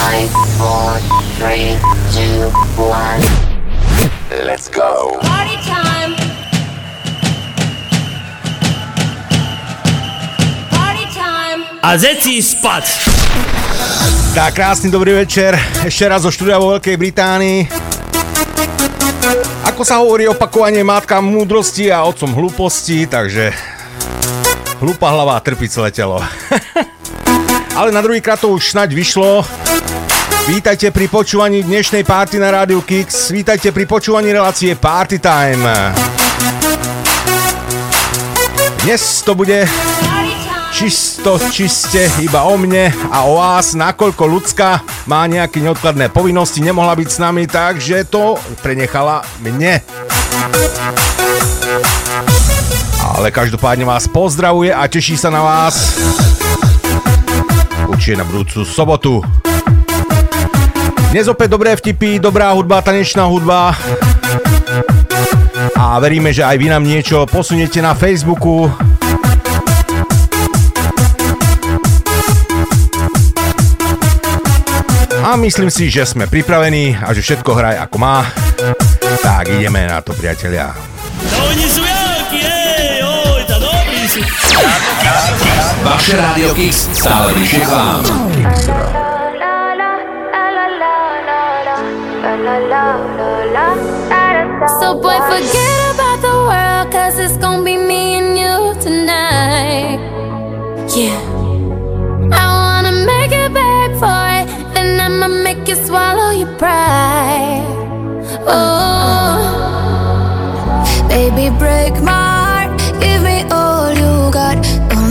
Five, four, three, two, one. Let's go. Party time. Party time. A zeci spať. Tak krásny dobrý večer, ešte raz zo štúdia vo Veľkej Británii. Ako sa hovorí opakovanie matka múdrosti a otcom hlúposti, takže hlúpa hlava trpí celé telo. Ale na druhý krát to už snaď vyšlo. Vítajte pri počúvaní dnešnej party na Rádiu Kix. Vítajte pri počúvaní relácie Party Time. Dnes to bude čisto, čiste iba o mne a o vás, nakoľko ľudská má nejaké neodkladné povinnosti, nemohla byť s nami, takže to prenechala mne. Ale každopádne vás pozdravuje a teší sa na vás. Určite na budúcu sobotu. Dnes opäť dobré vtipy, dobrá hudba, tanečná hudba. A veríme, že aj vy nám niečo posuniete na Facebooku, A myslím si, že sme pripravení a že všetko hraj ako má. Tak ideme na to, priatelia. No oni sú veľkí, Vaše Rádio Kix stále vyššie k vám. So boy, forget about the world, cause it's gonna be me and you tonight. Yeah. I wanna make it back for it. then I'ma make you swallow your pride. Oh, baby, break my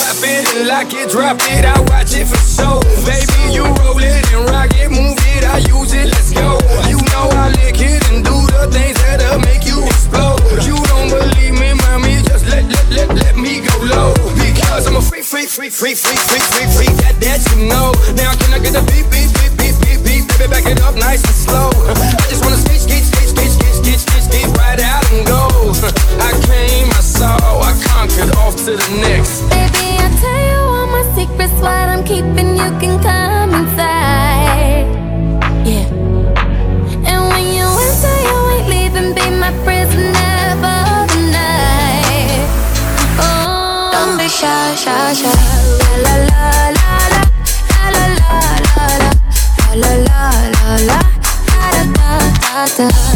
it like it, drop it, I watch it for show. Baby, you roll it and rock it, move it, I use it, let's go. You know I lick it and do the things that'll make you explode. You don't believe me, mommy, just let, let, let, let me go low. Because I'm a free, free, free, free, free, free, free, free, that, that you know. Now can I get the beat, beat, beat, beat, beat, beat, baby, back it up nice and slow. I just wanna skate, skate, skate, skate, skate, skate, skate, skate right out and go. I came, I saw, I conquered, off to the next. Baby, what I'm keeping, you can come inside. Yeah. And when you enter, you ain't leaving, be my prisoner for the night. Oh, don't be shy, shy, shy. La la la la la la la la la la la la la la da da da da da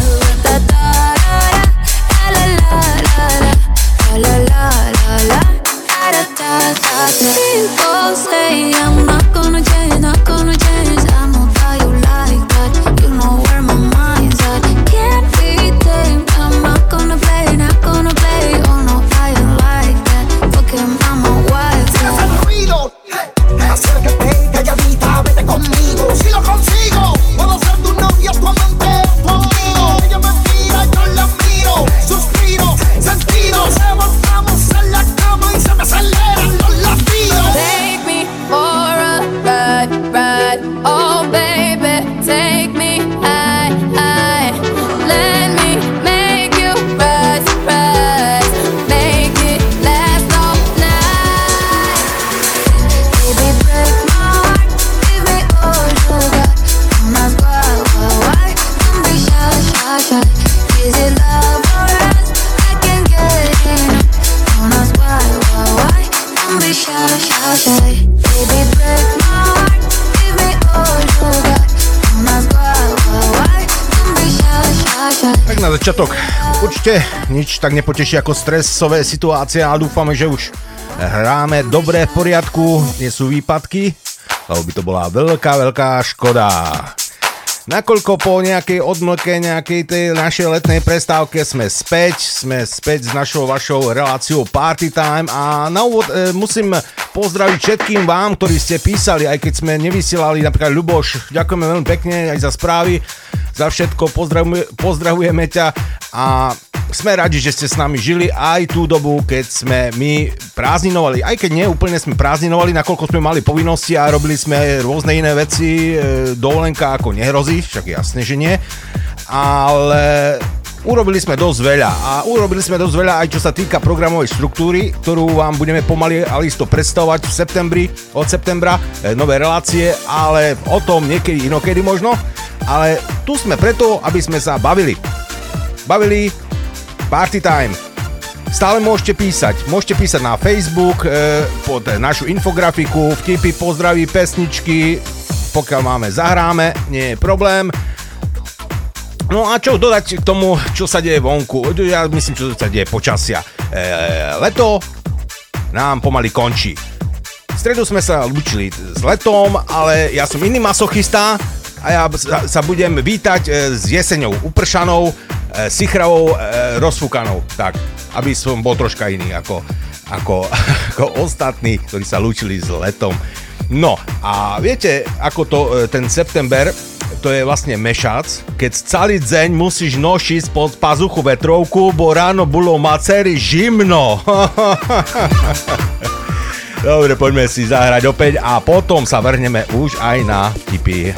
určite nič tak nepoteší ako stresové situácie, ale dúfame, že už hráme dobre v poriadku, nie sú výpadky, lebo by to bola veľká, veľká škoda. nakoľko po nejakej odmlke, nejakej tej našej letnej prestávke sme späť, sme späť s našou vašou reláciou Party Time a na úvod e, musím pozdraviť všetkým vám, ktorí ste písali, aj keď sme nevysielali, napríklad Ľuboš, ďakujeme veľmi pekne aj za správy, za všetko, pozdravujeme, pozdravujeme ťa a sme radi, že ste s nami žili aj tú dobu, keď sme my prázdninovali. Aj keď nie úplne sme prázdninovali, nakoľko sme mali povinnosti a robili sme rôzne iné veci, e, dovolenka ako nehrozí, však jasne, že nie. Ale urobili sme dosť veľa a urobili sme dosť veľa aj čo sa týka programovej štruktúry, ktorú vám budeme pomaly ale isto predstavovať v septembri, od septembra, e, nové relácie, ale o tom niekedy inokedy možno. Ale tu sme preto, aby sme sa bavili. Bavili Party Time. Stále môžete písať. Môžete písať na Facebook, e, pod našu infografiku, vtipy, pozdraví, pesničky. Pokiaľ máme, zahráme, nie je problém. No a čo dodať k tomu, čo sa deje vonku? Ja myslím, čo sa deje počasia. E, leto nám pomaly končí. V stredu sme sa lúčili s letom, ale ja som iný masochista a ja sa, budem vítať e, s jeseňou upršanou, e, sichravou, e, rozfúkanou. Tak, aby som bol troška iný ako, ako, ako ostatní, ktorí sa lúčili s letom. No a viete, ako to ten september, to je vlastne mešac, keď celý deň musíš nosiť pod pazuchu vetrovku, bo ráno bolo macery žimno. Dobre, poďme si zahrať opäť a potom sa vrhneme už aj na vtipy.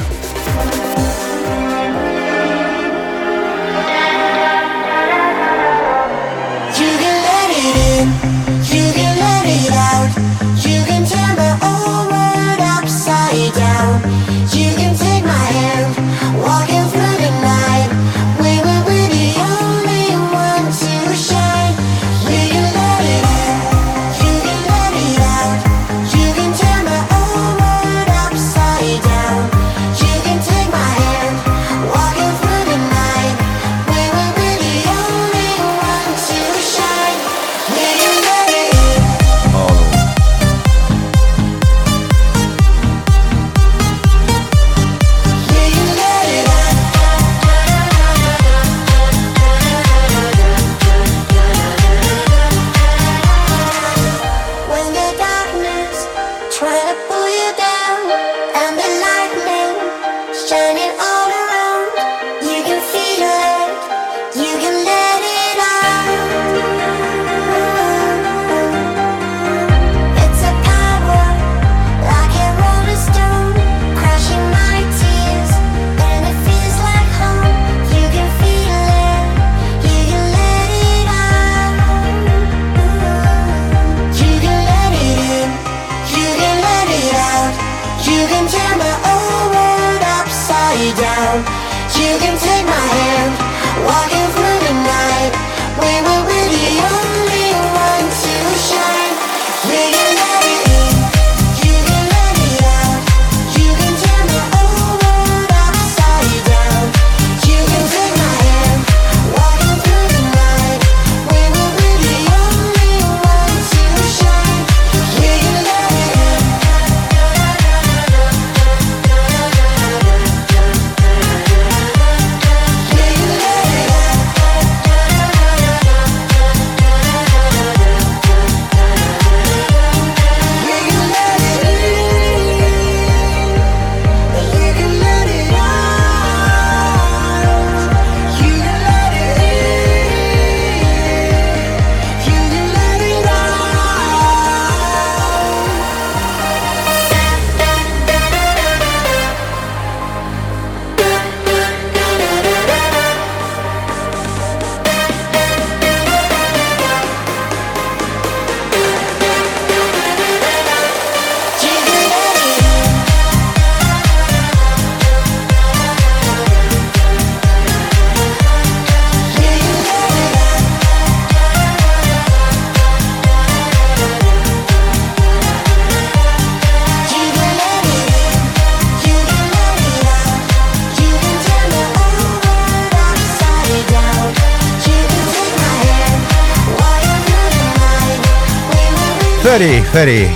Ferry,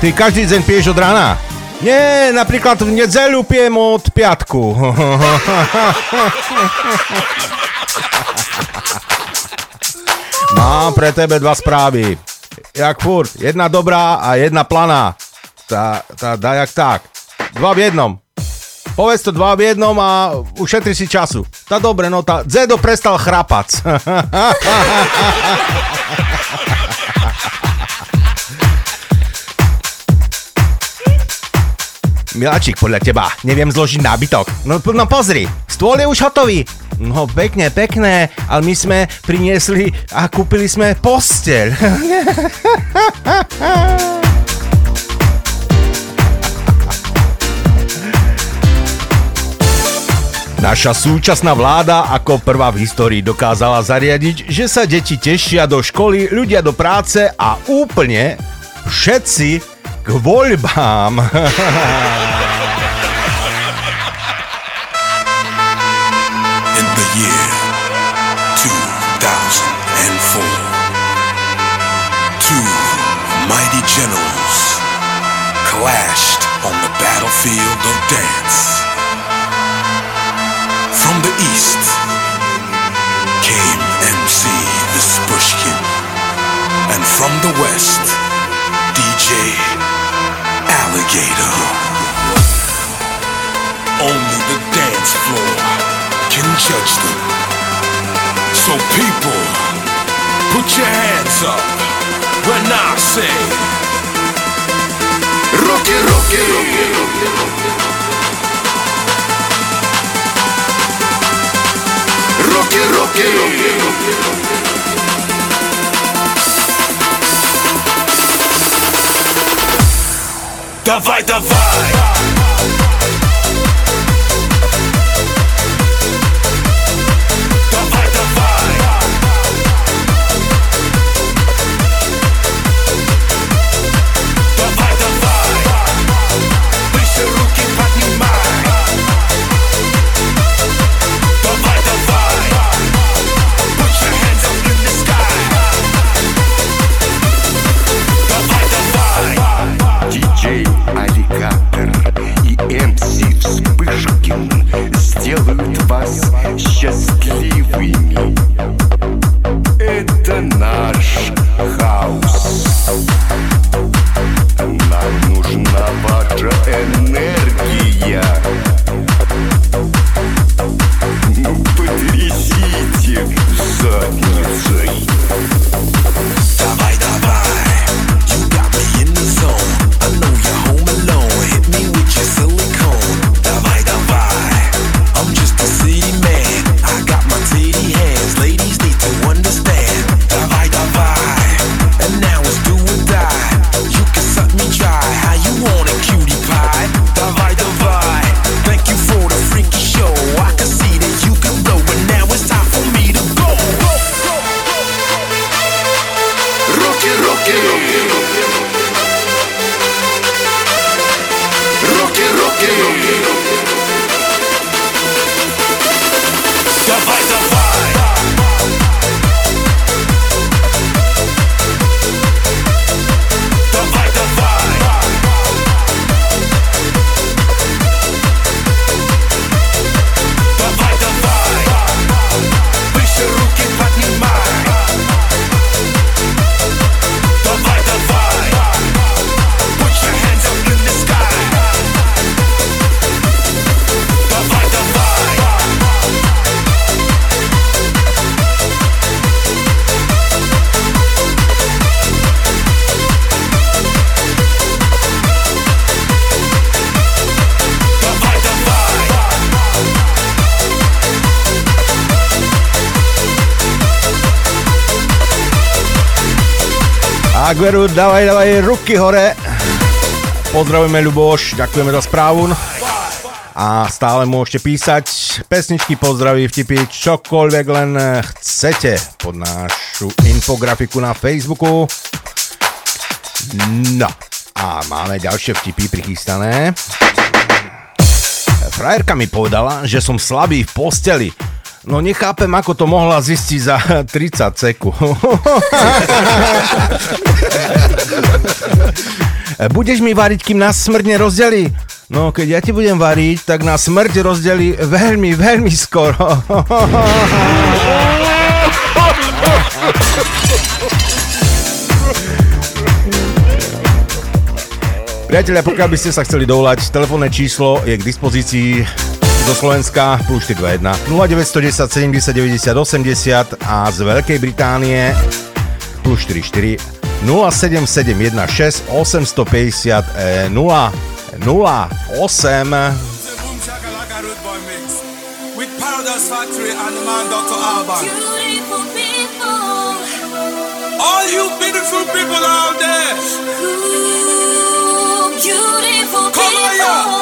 ty každý deň piješ od rána? Nie, napríklad v nedzeľu pijem od piatku. Mám pre tebe dva správy. Jak furt, jedna dobrá a jedna planá. Tá, tá, dá jak tak. Dva v jednom. Povedz to dva v jednom a ušetri si času. Tá dobre, no tá Zedo prestal chrapac. Miláčik, podľa teba, neviem zložiť nábytok. No, no pozri, stôl je už hotový. No pekne, pekné, ale my sme priniesli a kúpili sme posteľ. Naša súčasná vláda ako prvá v histórii dokázala zariadiť, že sa deti tešia do školy, ľudia do práce a úplne všetci voľbám. in the year 2004. Two mighty generals clashed on the battlefield of dance. From the east came MC Vispushkin, and from the west, DJ alligator. Only the dance floor can judge them. So people, put your hands up when I say, Rocky, Rocky, Rocky, Rocky, Rocky, Rocky, Rocky, Rocky, Rocky, Rocky, Rocky, Então vai, vai. Agueru, dávaj, dávaj ruky hore. Pozdravujeme Ľuboš, ďakujeme za správu. A stále môžete písať pesničky, pozdraví, vtipy, čokoľvek len chcete pod našu infografiku na Facebooku. No, a máme ďalšie vtipy prichystané. Frajerka mi povedala, že som slabý v posteli. No nechápem, ako to mohla zistiť za 30 seku. E, Budeš mi variť, kým nás smrť nerozdelí? No, keď ja ti budem variť, tak nás smrť rozdelí veľmi, veľmi skoro. Priatelia, pokiaľ by ste sa chceli dovolať, telefónne číslo je k dispozícii zo Slovenska plus 421 0910 70 90 80 a z Veľkej Británie plus 44 07716 850 0 08 Boom Shakalaka Root Boy Mix with Paradise Factory and the man Dr. Alban. Beautiful people, All you beautiful people out there, ooh, beautiful Come on, people.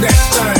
next time.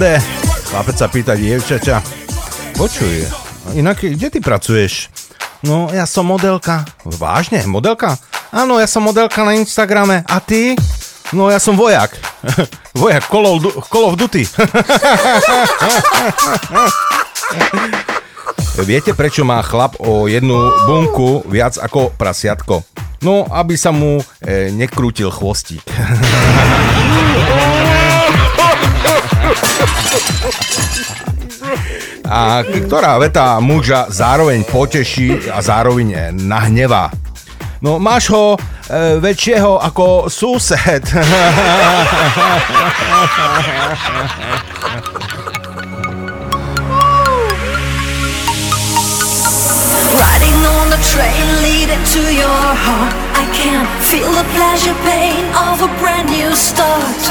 Rande chlapec sa pýta dievčaťa, počuj, inak kde ty pracuješ? No, ja som modelka. Vážne, modelka? Áno, ja som modelka na Instagrame. A ty? No, ja som vojak. vojak, Call of, Call of Duty. Viete, prečo má chlap o jednu bunku viac ako prasiatko? No, aby sa mu e, nekrútil chvostík. A ktorá veta muža zároveň poteší a zároveň nahnevá? No máš ho e, väčšieho ako sused. Riding on the train leading to your heart I can feel the pleasure pain of a brand new start.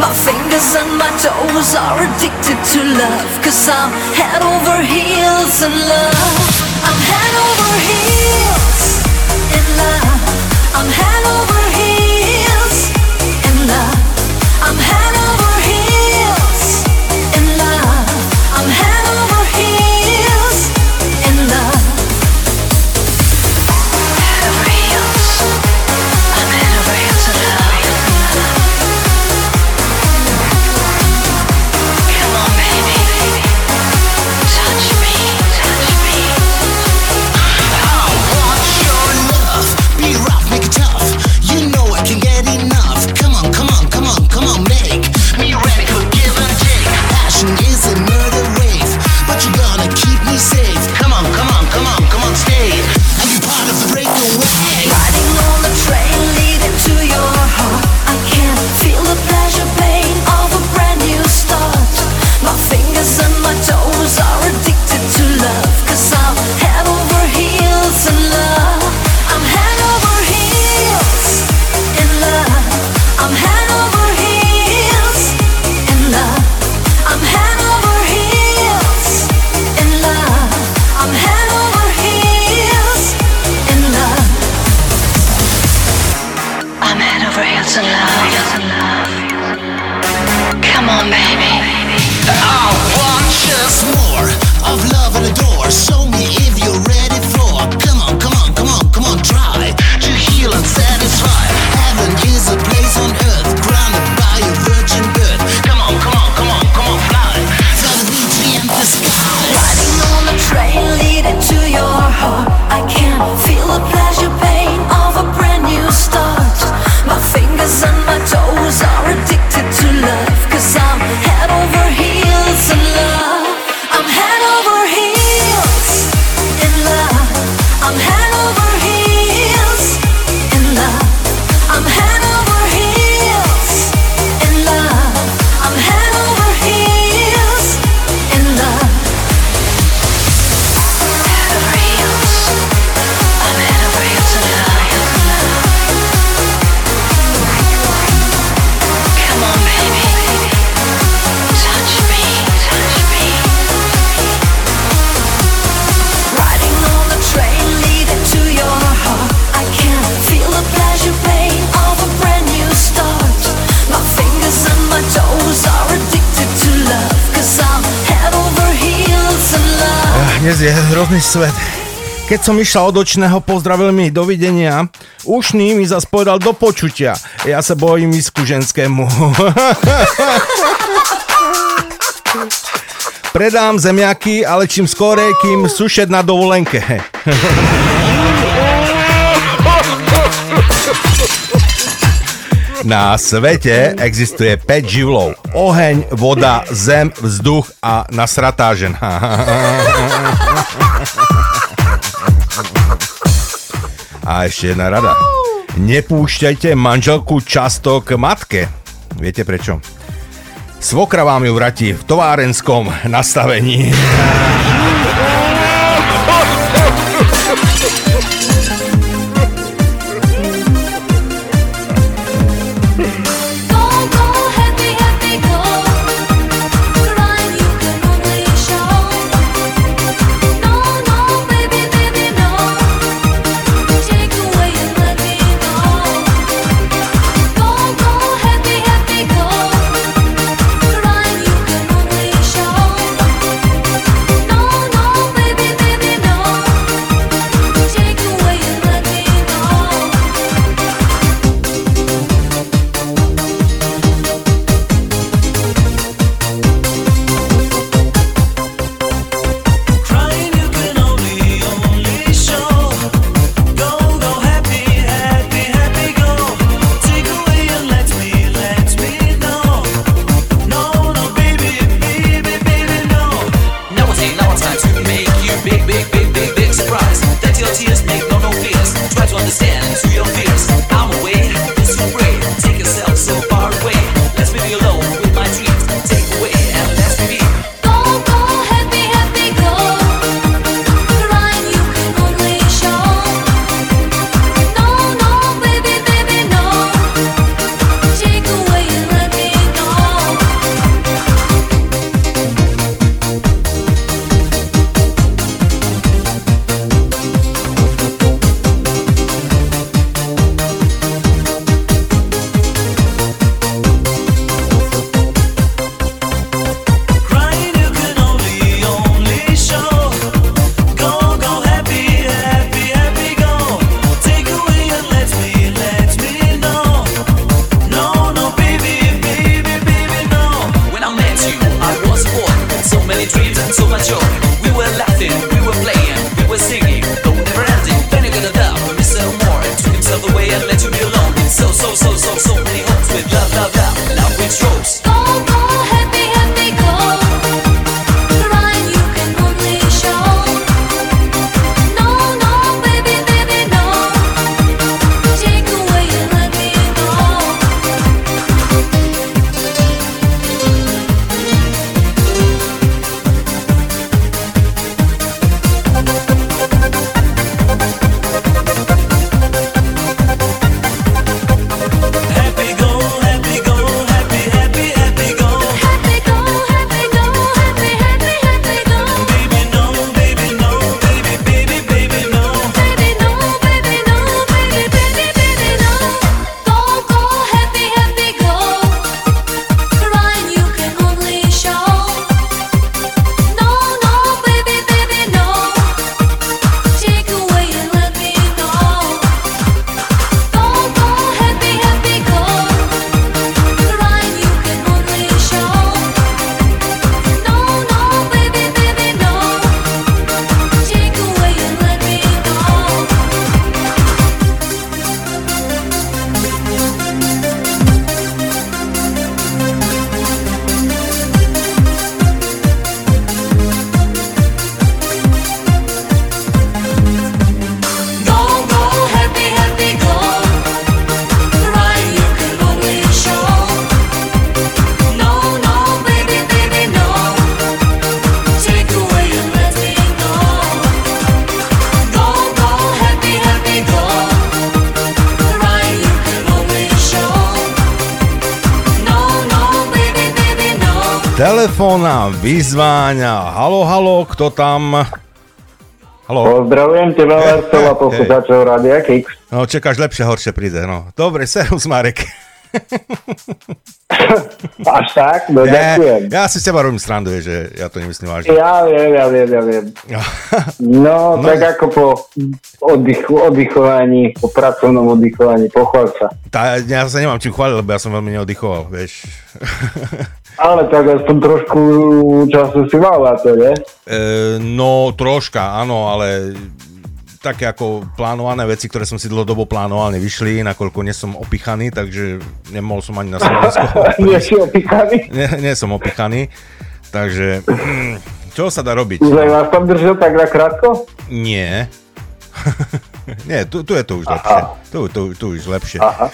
My fingers and my toes are addicted to love. Cause I'm head over heels in love. I'm head over heels in love. I'm head over heels in love. I'm head prázdny svet. Keď som išla od očného, pozdravil mi dovidenia. Ušný mi zas povedal do počutia. Ja sa bojím ísť ku ženskému. Predám zemiaky, ale čím skorej, kým sušet na dovolenke. Na svete existuje 5 živlov. Oheň, voda, zem, vzduch a nasratá žena. A ešte jedna rada. Nepúšťajte manželku často k matke. Viete prečo? Svokra vám ju vráti v továrenskom nastavení. Vyzváňa. Halo, halo, kto tam? Halo. Pozdravujem teba, Marcel, a poslucháčov Radia Kix. No, čakáš lepšie, horšie príde, no. Dobre, servus, Marek. Až tak? No, ďakujem. Ja, si s teba robím srandu, že ja to nemyslím vážne. Ja viem, ja viem, ja viem. No, No. tak ako po oddychu, oddychovaní, po pracovnom oddychovaní, pochvál sa. Tá, ja sa nemám čím chváliť, lebo ja som veľmi neoddychoval, vieš. Ale tak aspoň trošku času si mal na to, nie? E, no, troška, áno, ale také ako plánované veci, ktoré som si dlhodobo plánoval, nevyšli, nakoľko nie som opichaný, takže nemohol som ani na Slovensku. Nie si opíkaný? nie, nie som opichaný, takže čo sa dá robiť? Už aj vás tam držal tak na krátko? Nie. nie, tu, tu je to už lepšie. Tu, tu, tu už lepšie. Aha.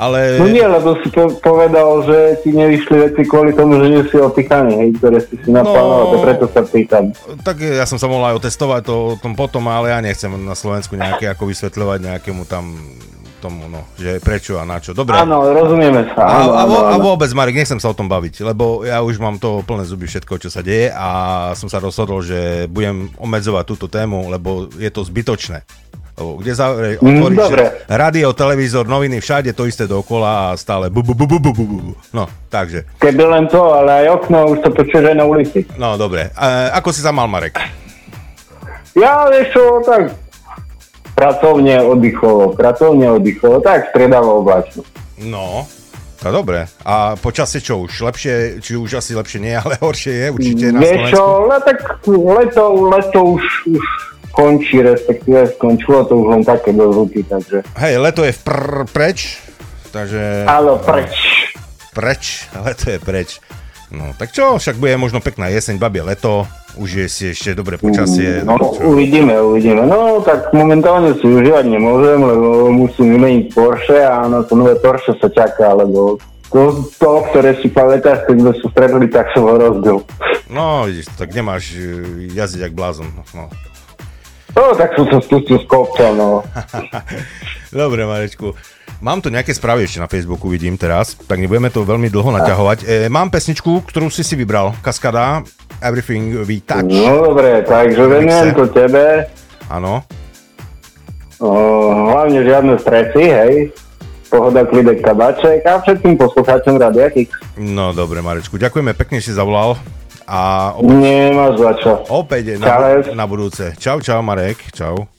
Ale... No nie, lebo si to povedal, že ti nevyšli veci kvôli tomu, že nie si opíkaný, hej, ktoré si si naplánoval, No. to preto sa pýtam. Tak ja som sa mohol aj otestovať to o tom potom, ale ja nechcem na Slovensku nejaké ako vysvetľovať nejakému tam tomu, no, že prečo a na čo. Dobre. Áno, rozumieme sa. A, Áno, a, áno, vo, a áno. vôbec, Marek, nechcem sa o tom baviť, lebo ja už mám to plné zuby všetko, čo sa deje a som sa rozhodol, že budem obmedzovať túto tému, lebo je to zbytočné. Kde zavrie, Mm, otvoriť dobre. rádio, televízor, noviny, všade to isté dokola a stále bu, bu, bu, bu, bu, bu, bu. No, takže. Keby len to, ale aj okno už to počuješ aj na ulici. No, dobre. E, ako si sa mal, Marek? Ja, vieš čo, tak pracovne oddychovo, pracovne oddychovo, tak striedavo oblačno. No, to dobre. A počasie čo už? Lepšie, či už asi lepšie nie, ale horšie je určite na Vieš čo, le, tak leto, leto už, už končí, respektíve skončilo to už len také do ruky, takže... Hej, leto je vpr- preč, takže... Áno, preč. Preč, leto je preč. No, tak čo, však bude možno pekná jeseň, babie leto, už je si ešte dobré počasie. No, uvidíme, uvidíme. No, tak momentálne si užívať nemôžem, lebo musím vymeniť Porsche a na to nové Porsche sa čaká, lebo to, to ktoré si pamätáš, keď sme sa stretli, tak som ho rozbil. No, vidíš, tak nemáš e, jazdiť jak blázon. No. No, tak som sa spustil z kopca, no. Dobre, Marečku. Mám tu nejaké správy ešte na Facebooku, vidím teraz, tak nebudeme to veľmi dlho naťahovať. E, mám pesničku, ktorú si si vybral. Kaskada, Everything We Touch. No dobre, takže venujem to tebe. Áno. Hlavne žiadne stresy, hej. Pohoda, klidek, tabaček a všetkým poslucháčom Radia Kix. No dobre, Marečku, ďakujeme, pekne si zavolal. A za čo. opäť na, na budúce. Čau, čau, Marek, čau.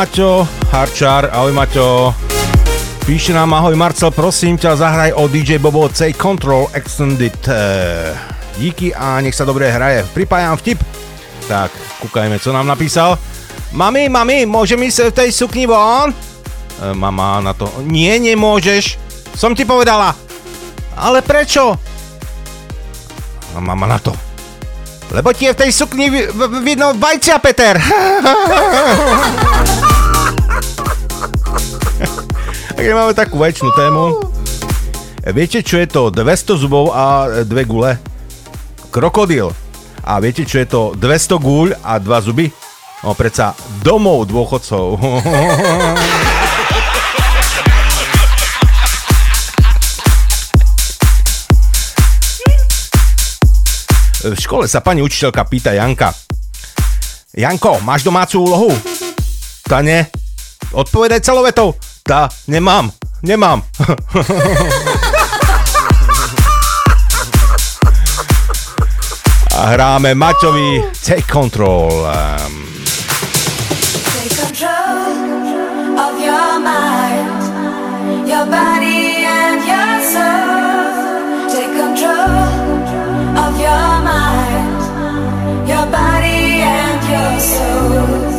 Maťo Harčar, ahoj Maťo. Píše nám, ahoj Marcel, prosím ťa, zahraj o DJ Bobo C Control Extended. E, díky a nech sa dobre hraje. Pripájam vtip. Tak, kúkajme, co nám napísal. Mami, mami, môžem ísť v tej sukni von? E, mama na to, nie, nemôžeš. Som ti povedala. Ale prečo? A mama na to, lebo ti je v tej sukni vidno vajcia, Peter. tak máme takú väčšinu tému. Viete, čo je to 200 zubov a dve gule? Krokodil. A viete, čo je to 200 guľ a dva zuby? No predsa domov dôchodcov. V škole sa pani učiteľka pýta Janka. Janko, máš domácu úlohu? Ta ne. Odpovedaj celovetou. Ta, nemám. Nemám. A hráme Maťovi Take Control. Um, Take control of your mind, your body and your soul. Take control of your mind, your body and your soul.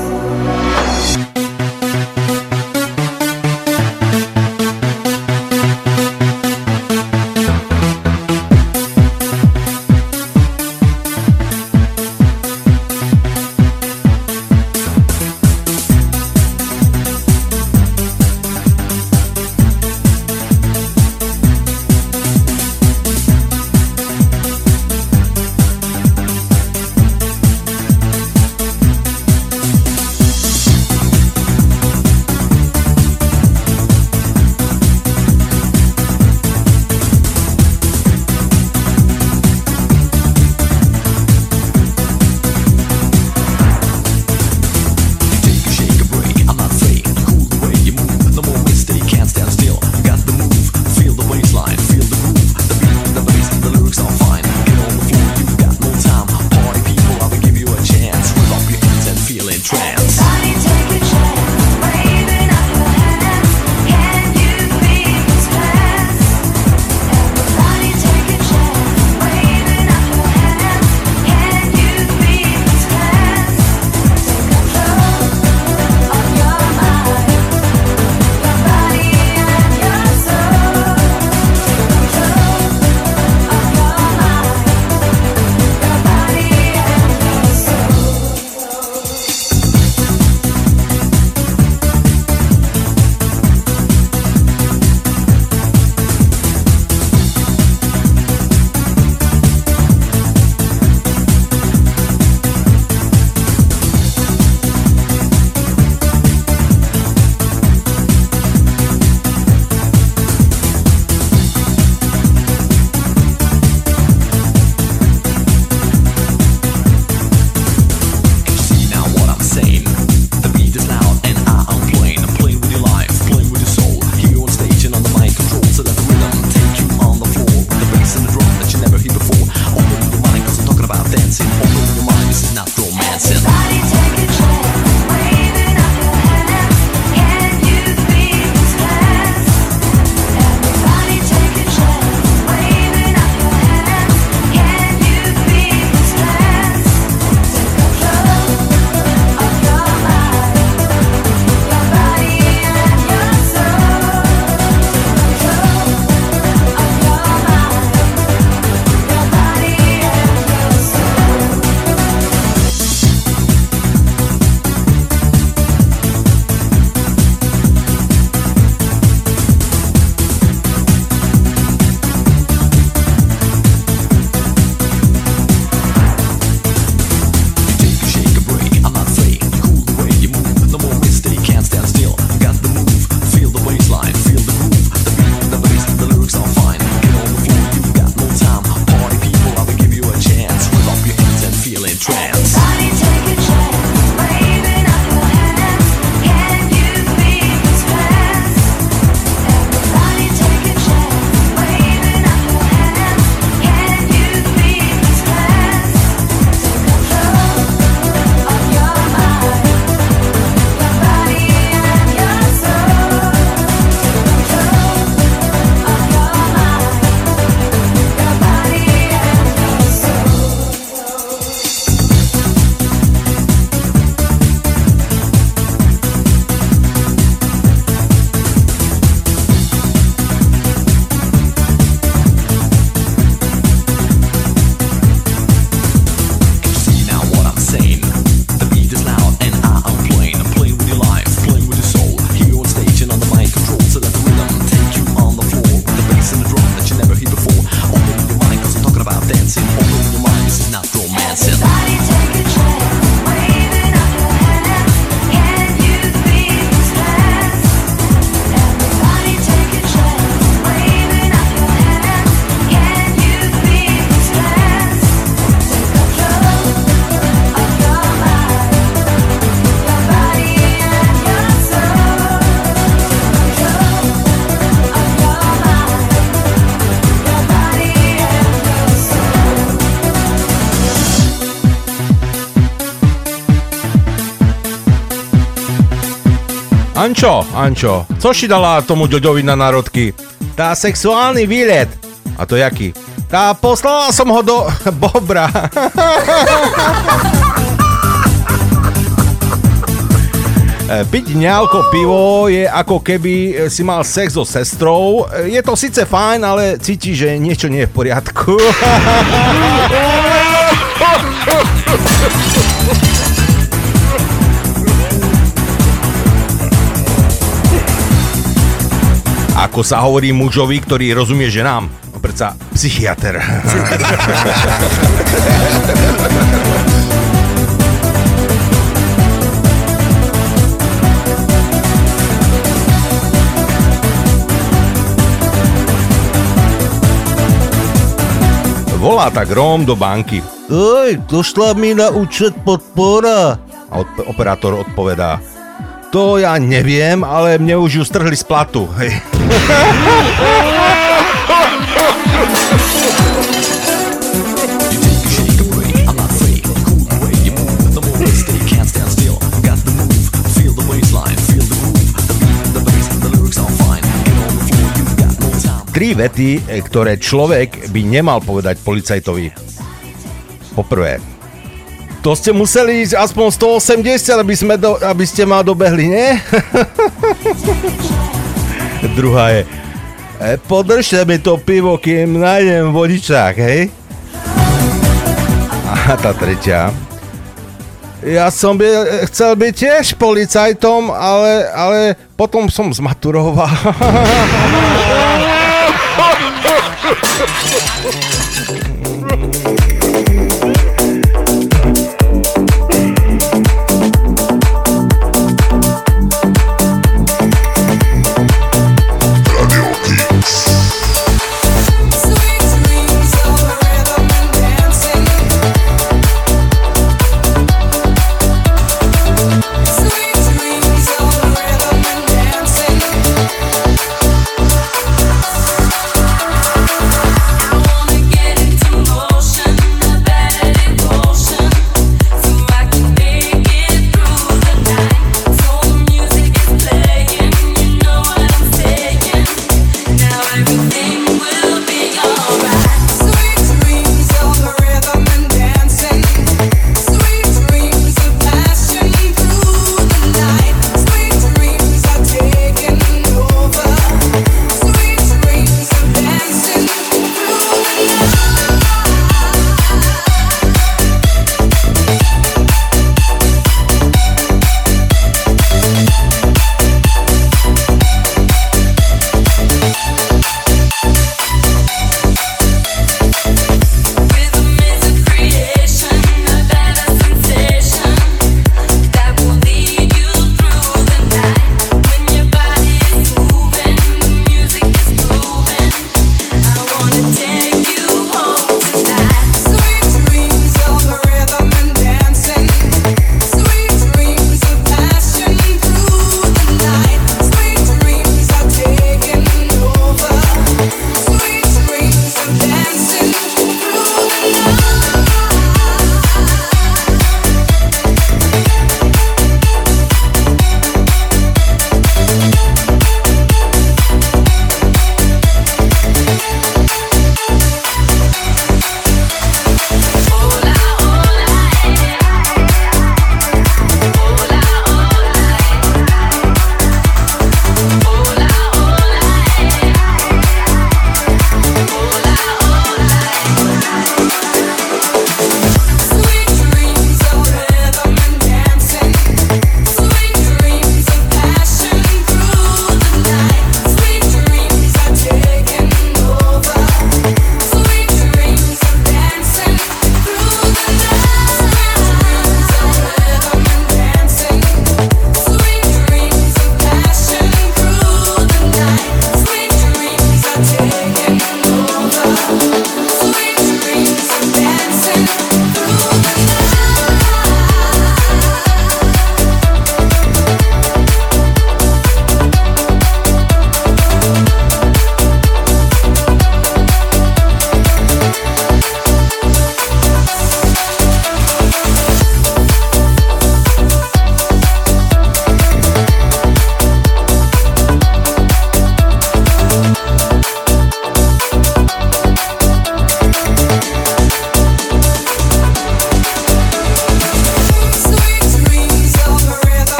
Ančo, Ančo, co si dala tomu Ďoďovi na národky? Tá sexuálny výlet. A to jaký? Tá poslala som ho do Bobra. E, Piť ňálko pivo je ako keby e, si mal sex so sestrou. E, Je to síce fajn, ale cíti, že niečo nie je v poriadku. Ako sa hovorí mužovi, ktorý rozumie ženám? No predsa psychiatr. Volá tak Róm do banky. Oj, došla mi na účet podpora. A od- operátor odpovedá. To ja neviem, ale mne už ju strhli z platu. Hej. Tri vety, e, ktoré človek by nemal povedať policajtovi. Poprvé, to ste museli ísť aspoň 180, aby, sme do, aby ste ma dobehli, nie? Druhá je, e, podržte mi to pivo, kým nájdem vodičák, hej? A tá tretia, ja som by, chcel byť tiež policajtom, ale, ale potom som zmaturoval.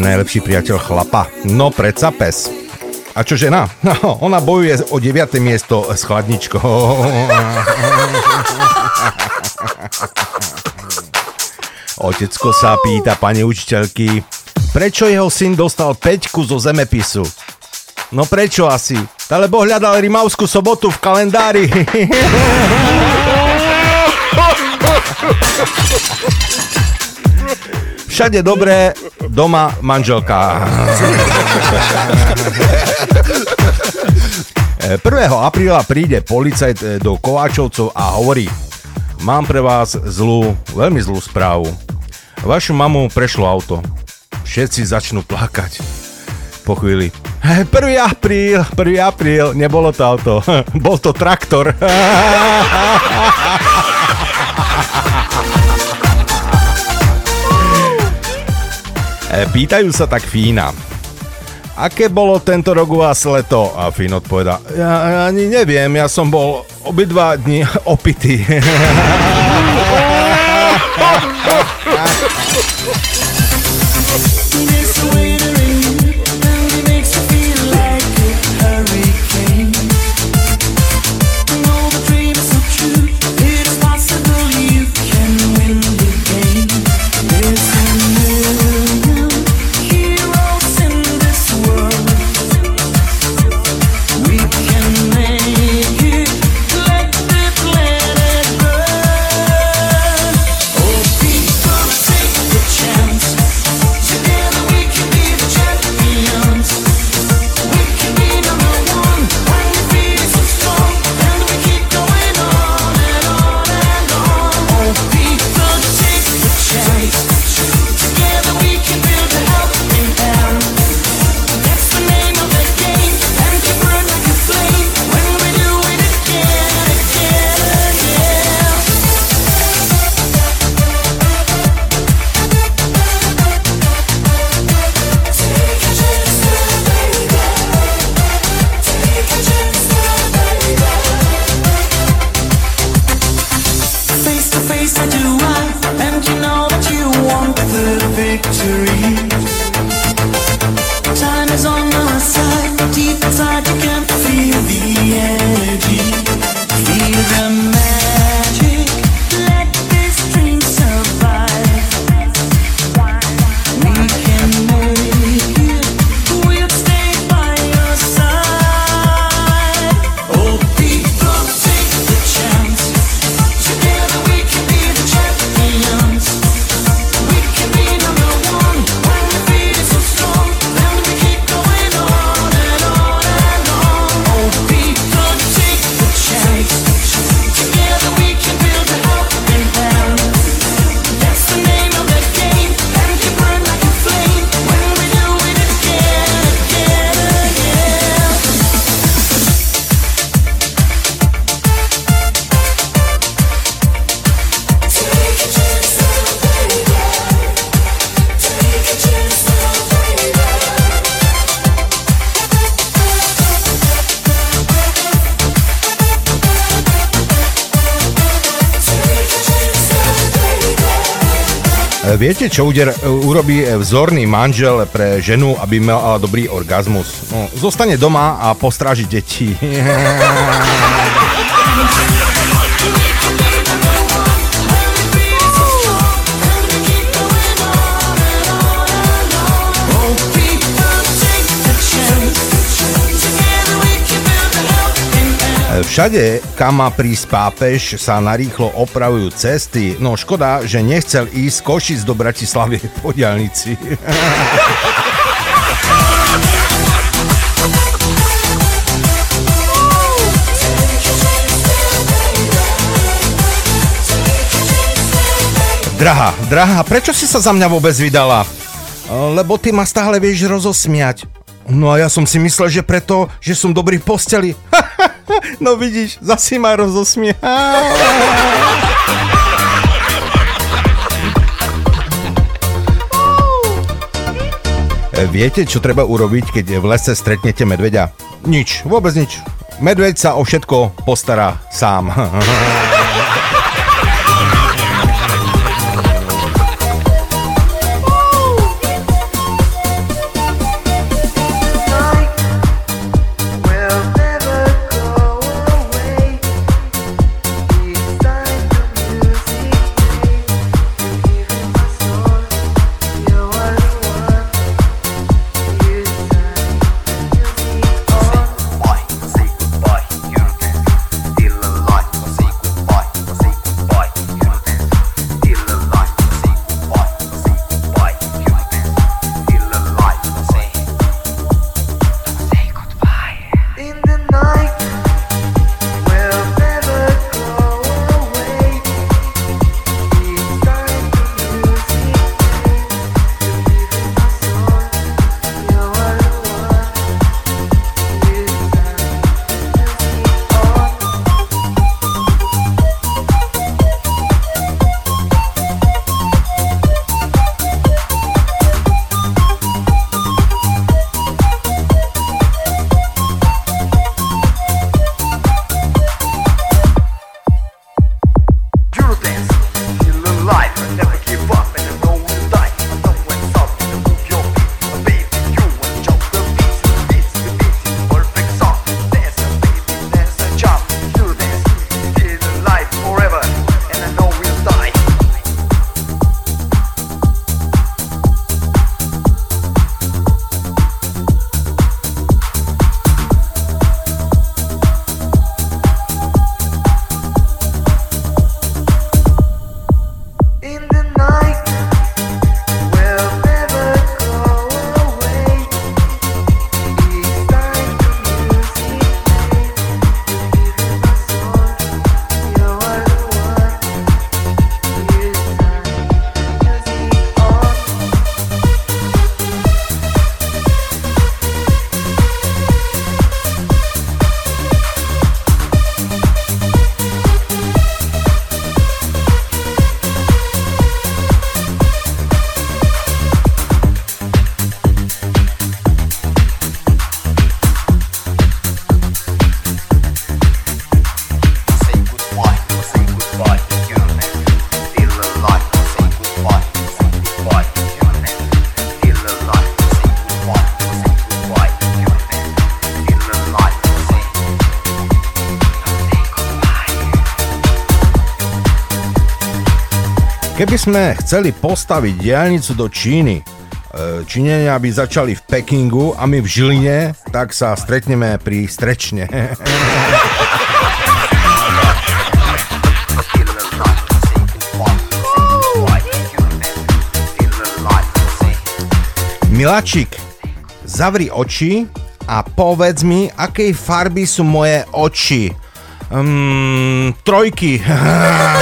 najlepší priateľ chlapa? No predsa pes. A čo žena? No, ona bojuje o 9. miesto s chladničkou. Otecko sa pýta pani učiteľky, prečo jeho syn dostal 5 zo zemepisu? No prečo asi? Lebo hľadal Rimavskú sobotu v kalendári. Všade dobré, doma manželka. 1. apríla príde policajt e, do Kováčovcov a hovorí Mám pre vás zlú, veľmi zlú správu. Vašu mamu prešlo auto. Všetci začnú plakať. Po chvíli. 1. apríl, 1. apríl, nebolo to auto, bol to traktor. Pýtajú sa tak Fína. Aké bolo tento rok u vás leto? A Fín odpoveda, ja, ja ani neviem, ja som bol obidva dni opitý. Viete, čo uder, urobí vzorný manžel pre ženu, aby mala dobrý orgazmus? No, zostane doma a postráži deti. Všade, kam má prísť pápež, sa narýchlo opravujú cesty. No škoda, že nechcel ísť z do Bratislavy po diálnici. Drahá, drahá, prečo si sa za mňa vôbec vydala? Lebo ty ma stále vieš rozosmiať. No a ja som si myslel, že preto, že som dobrý v posteli. no vidíš, zasi ma rozosmie. E, Viete, čo treba urobiť, keď v lese stretnete medveďa? Nič, vôbec nič. Medveď sa o všetko postará sám. Keby sme chceli postaviť diálnicu do Číny, e, Číňania by začali v Pekingu a my v Žiline, tak sa stretneme pri Strečne. Miláčik, zavri oči a povedz mi, akej farby sú moje oči. Um, trojky.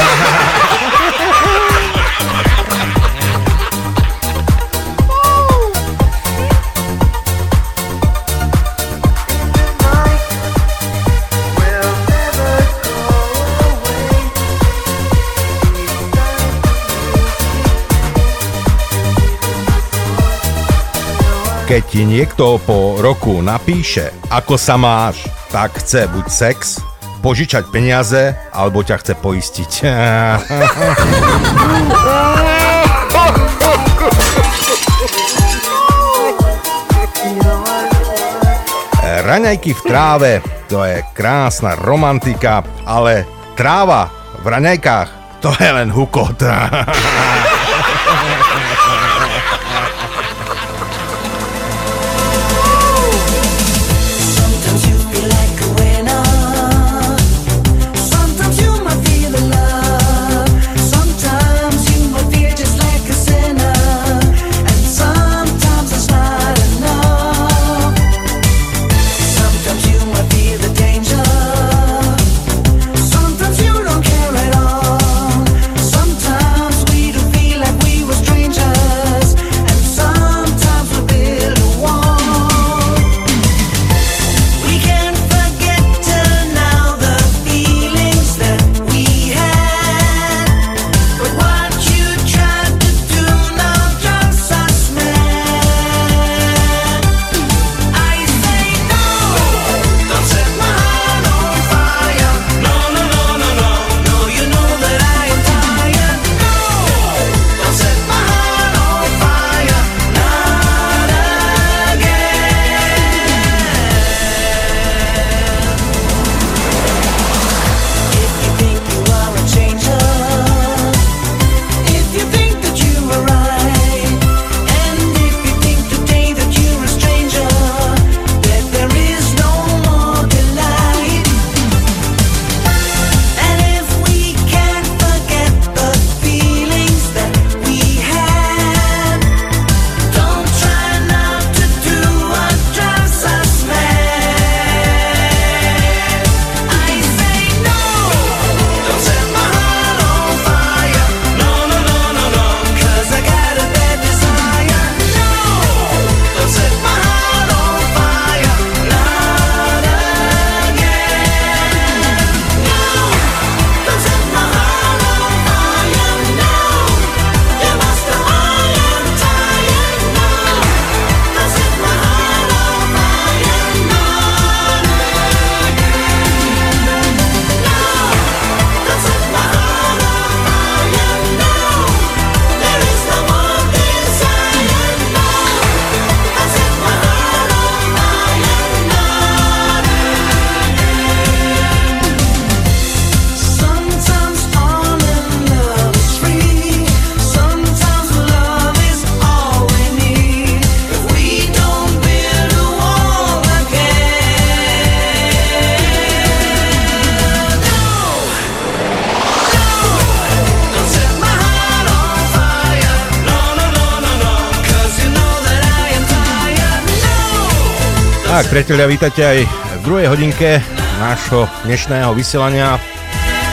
Keď ti niekto po roku napíše, ako sa máš, tak chce buď sex, požičať peniaze, alebo ťa chce poistiť. Raňajky v tráve, to je krásna romantika, ale tráva v raňajkách, to je len hukot. Tak, priatelia, vítajte aj v druhej hodinke nášho dnešného vysielania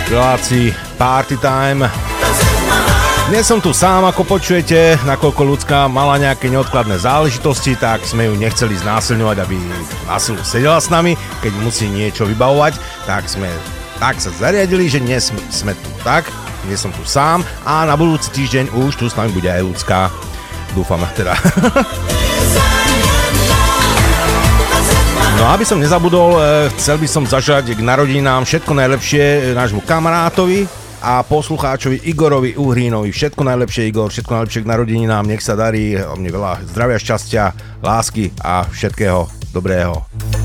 v relácii Party Time. Dnes som tu sám, ako počujete, nakoľko ľudská mala nejaké neodkladné záležitosti, tak sme ju nechceli znásilňovať, aby na silu sedela s nami, keď musí niečo vybavovať, tak sme tak sa zariadili, že dnes sme tu tak, dnes som tu sám a na budúci týždeň už tu s nami bude aj ľudská. Dúfam teda. No aby som nezabudol, eh, chcel by som zažať k narodinám všetko najlepšie eh, nášmu kamarátovi a poslucháčovi Igorovi Uhrínovi. Všetko najlepšie Igor, všetko najlepšie k narodeninám, nech sa darí, mne veľa zdravia, šťastia, lásky a všetkého dobrého.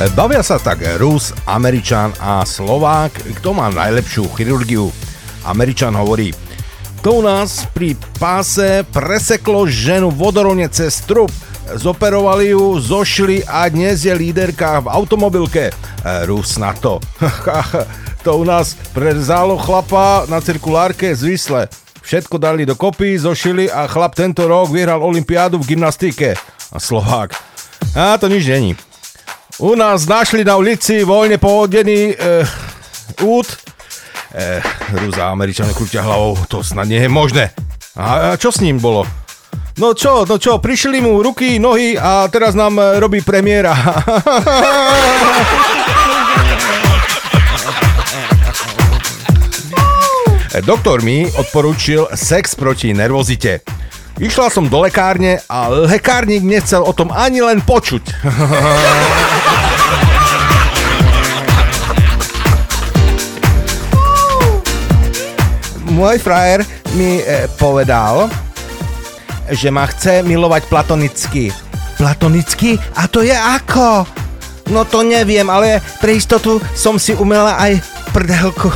Bavia sa tak Rus, Američan a Slovák, kto má najlepšiu chirurgiu. Američan hovorí, to u nás pri páse preseklo ženu vodorovne cez trup. Zoperovali ju, zošli a dnes je líderka v automobilke. Rus na to. to u nás prezalo chlapa na cirkulárke z Vysle. Všetko dali do kopy, zošili a chlap tento rok vyhral olympiádu v gymnastike. A Slovák. A to nič není. U nás našli na ulici voľne pohodený e, út. E, Rúza Američané krúťa hlavou, to snad nie je možné. A, a čo s ním bolo? No čo, no čo, prišli mu ruky, nohy a teraz nám e, robí premiéra. Doktor mi odporúčil sex proti nervozite. Išla som do lekárne a lekárnik nechcel o tom ani len počuť. Môj frajer mi e, povedal, že ma chce milovať platonicky. Platonicky? A to je ako? No to neviem, ale pre istotu som si umela aj prdelku.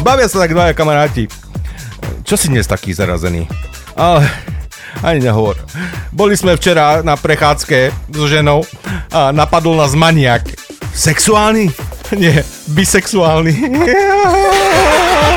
Bavia sa tak dvaja kamaráti. Čo si dnes taký zarazený? Ale ani nehovor. Boli sme včera na prechádzke so ženou a napadol nás maniak. Sexuálny? Nie, bisexuálny.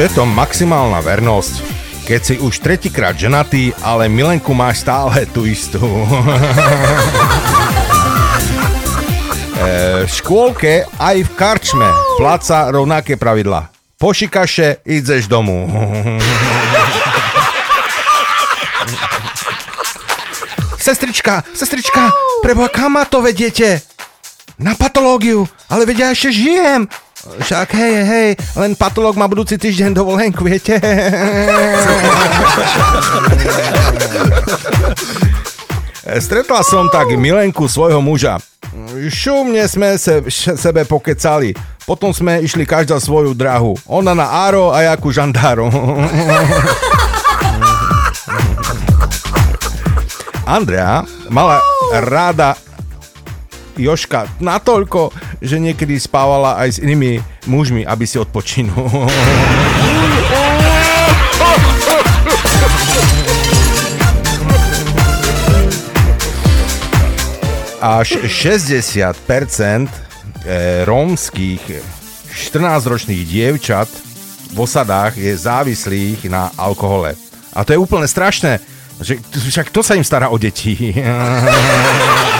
Je to maximálna vernosť? Keď si už tretíkrát ženatý, ale milenku máš stále tú istú. E, v škôlke aj v karčme pláca rovnaké pravidla. Pošikaše, ideš domu. Sestrička, sestrička, preboha, kam ma to vediete? Na patológiu, ale veď ja ešte žijem. Však hej, hej, len patológ má budúci týždeň dovolenku, viete? Stretla som tak milenku svojho muža. Šumne sme se, sebe pokecali. Potom sme išli každá svoju drahu. Ona na Áro a ja ku žandáru. Andrea mala ráda Joška natoľko, že niekedy spávala aj s inými mužmi, aby si odpočinul. Až 60% eh, rómskych 14-ročných dievčat v osadách je závislých na alkohole. A to je úplne strašné. Že, však kto sa im stará o deti?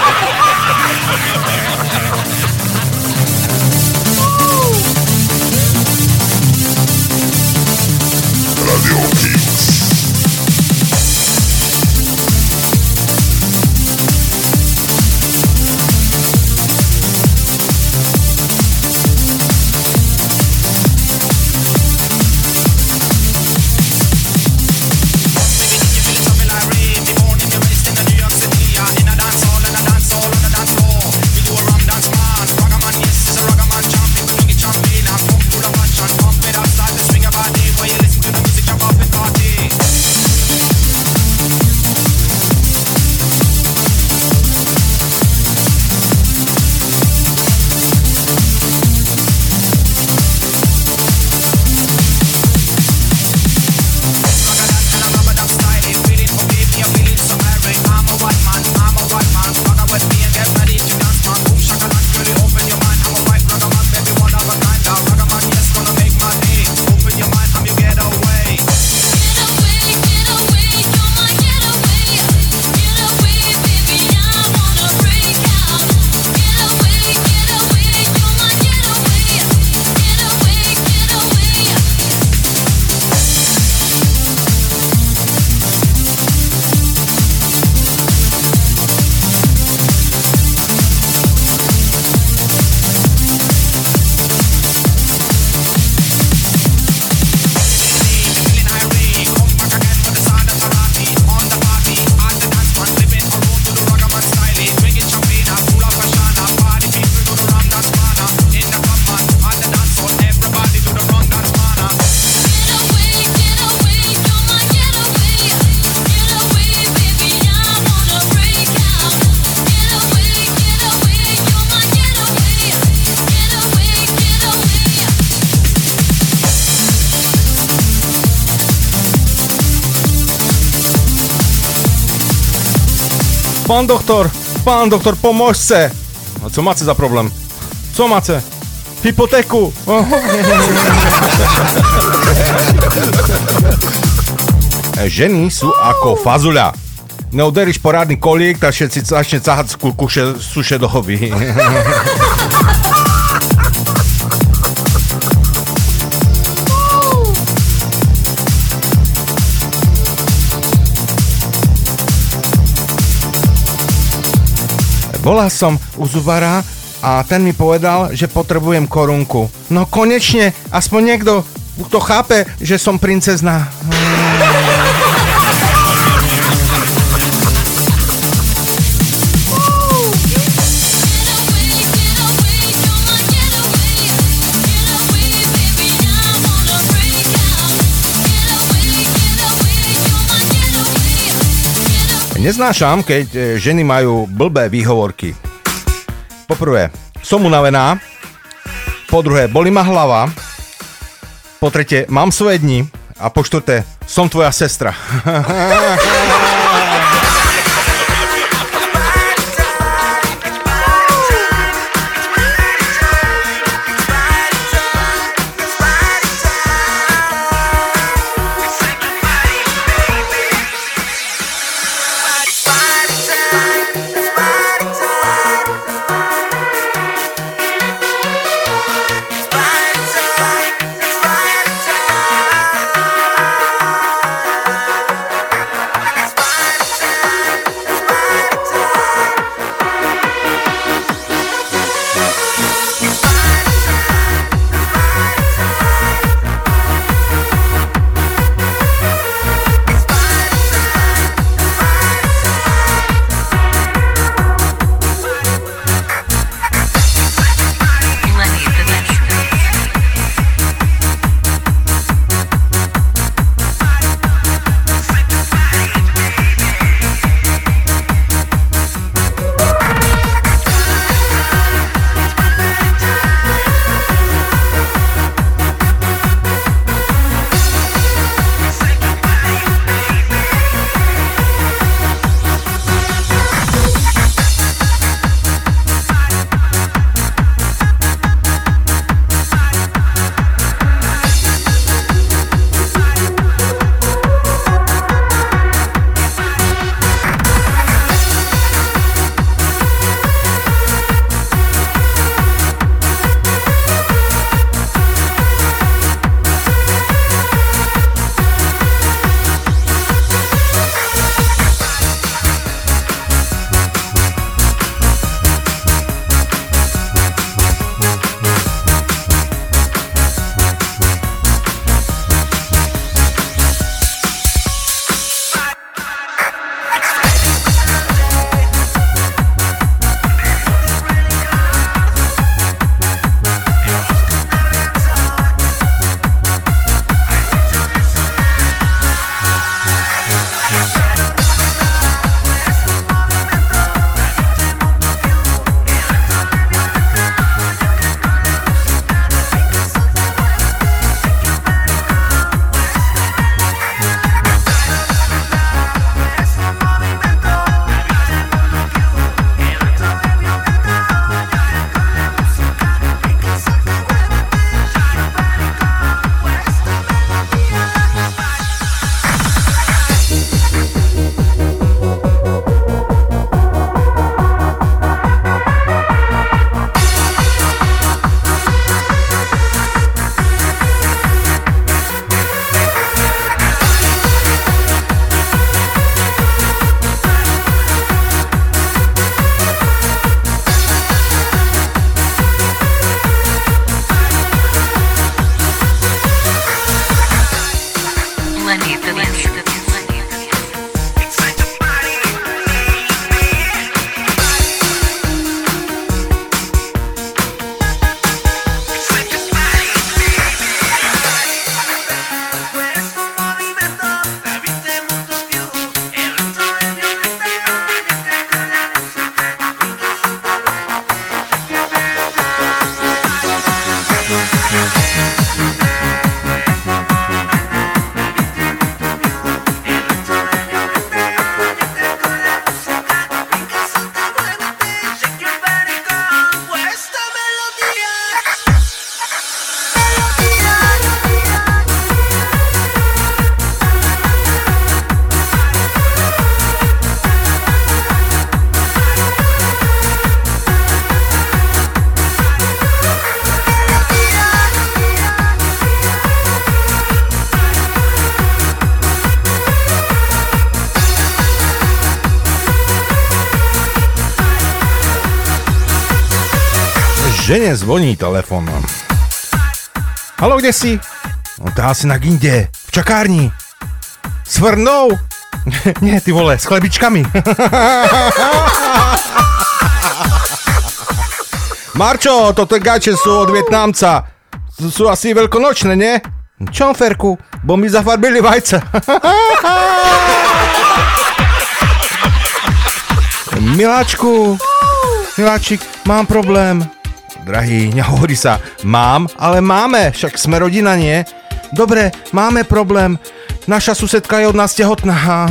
Pán doktor, pán doktor, pomôžte. A co máte za problém? Co máte? Hypotéku. Ženy sú ako fazuľa. Neuderíš porádny kolík, tak všetci začne cahať z kuše, suše do. Bola som u zubara a ten mi povedal, že potrebujem korunku. No konečne, aspoň niekto, kto chápe, že som princezna. Neznášam, keď e, ženy majú blbé výhovorky. Poprvé, som unavená. Po druhé, boli ma hlava. Po tretie, mám svoje dni. A po štvrté, som tvoja sestra. Žene zvoní telefon. Halo, kde si? No tá asi na ginde, v čakárni. S vrnou? Nie, ty vole, s chlebičkami. Marčo, toto gače sú od Vietnamca. Sú asi veľkonočné, nie? Čo, Ferku? Bo mi zafarbili vajce. Miláčku, Miláčik, mám problém. Drahý, nehovorí sa mám, ale máme, však sme rodina, nie? Dobre, máme problém. Naša susedka je od nás tehotná.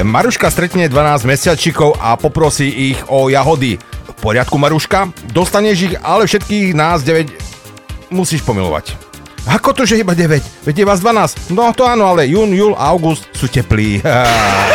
Maruška stretne 12 mesiačikov a poprosí ich o jahody. V poriadku, Maruška? Dostaneš ich, ale všetkých nás 9 musíš pomilovať. Ako to, že iba 9? Veď je vás 12. No to áno, ale jún, júl august sú teplí.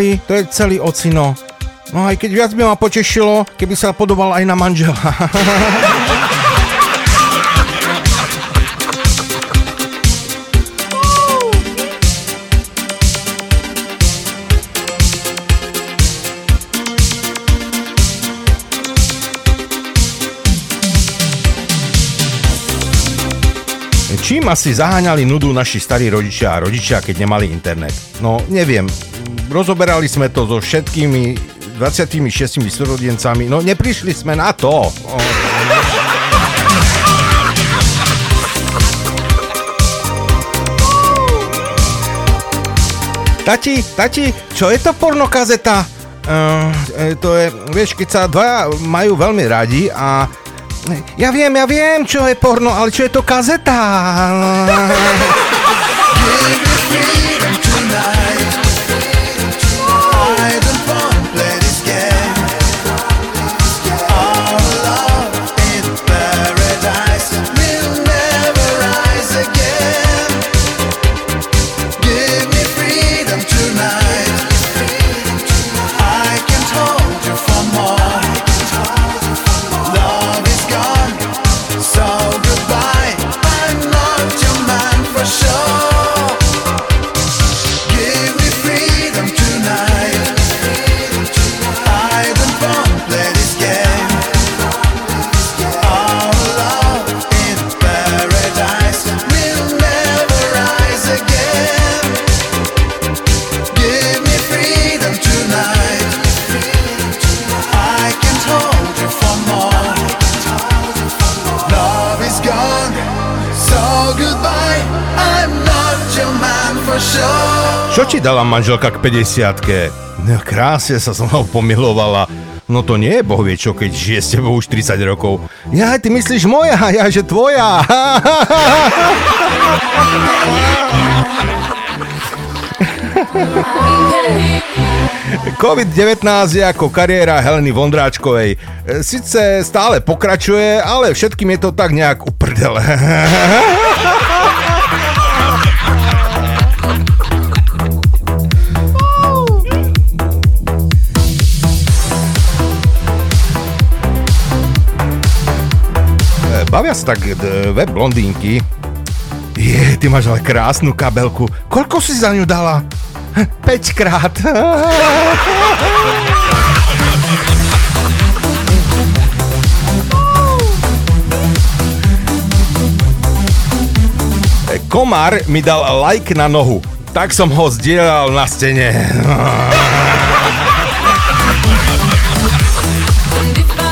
malý, to je celý ocino. No aj keď viac by ma potešilo, keby sa podobal aj na manžela. Čím asi zaháňali nudu naši starí rodičia a rodičia, keď nemali internet? No, neviem rozoberali sme to so všetkými 26 súrodencami. No neprišli sme na to. Tati, tati, čo je to pornokazeta? Uh, to je, vieš, keď sa dvaja majú veľmi radi a ja viem, ja viem, čo je porno, ale čo je to kazeta? dala manželka k 50 No, krásne sa so mnou pomilovala. No to nie je bohvie čo, keď žije s tebou už 30 rokov. Ja, ty myslíš moja, ja, že tvoja. COVID-19 je ako kariéra Heleny Vondráčkovej. E, Sice stále pokračuje, ale všetkým je to tak nejak uprdele. Bavia sa tak d- web blondínky. Je, ty máš ale krásnu kabelku. Koľko si za ňu dala? 5 krát. Komár mi dal like na nohu. Tak som ho zdieľal na stene.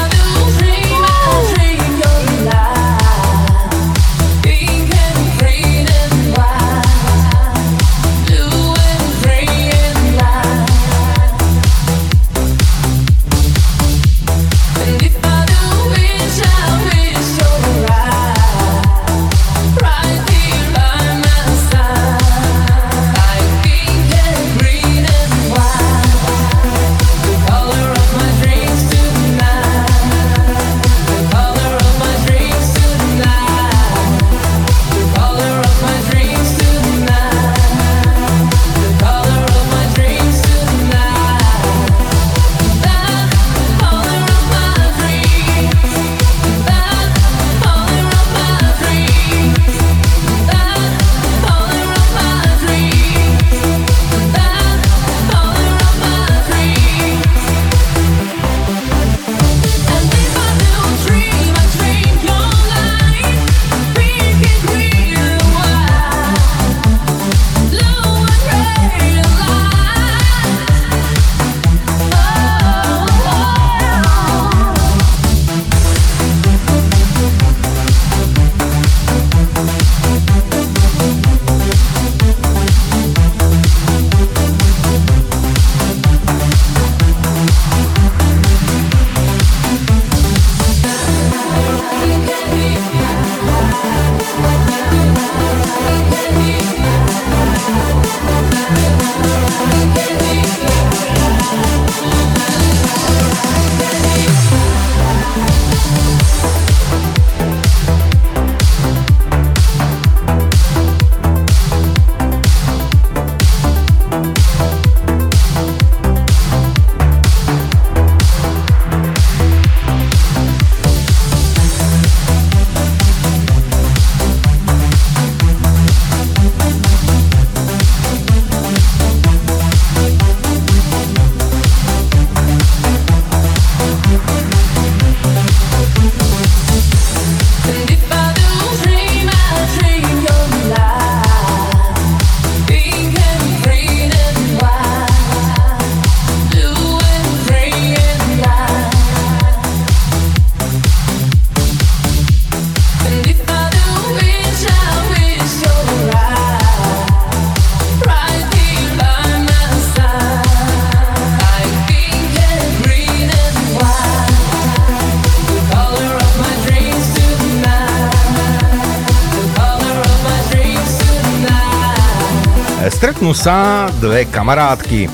sa dve kamarátky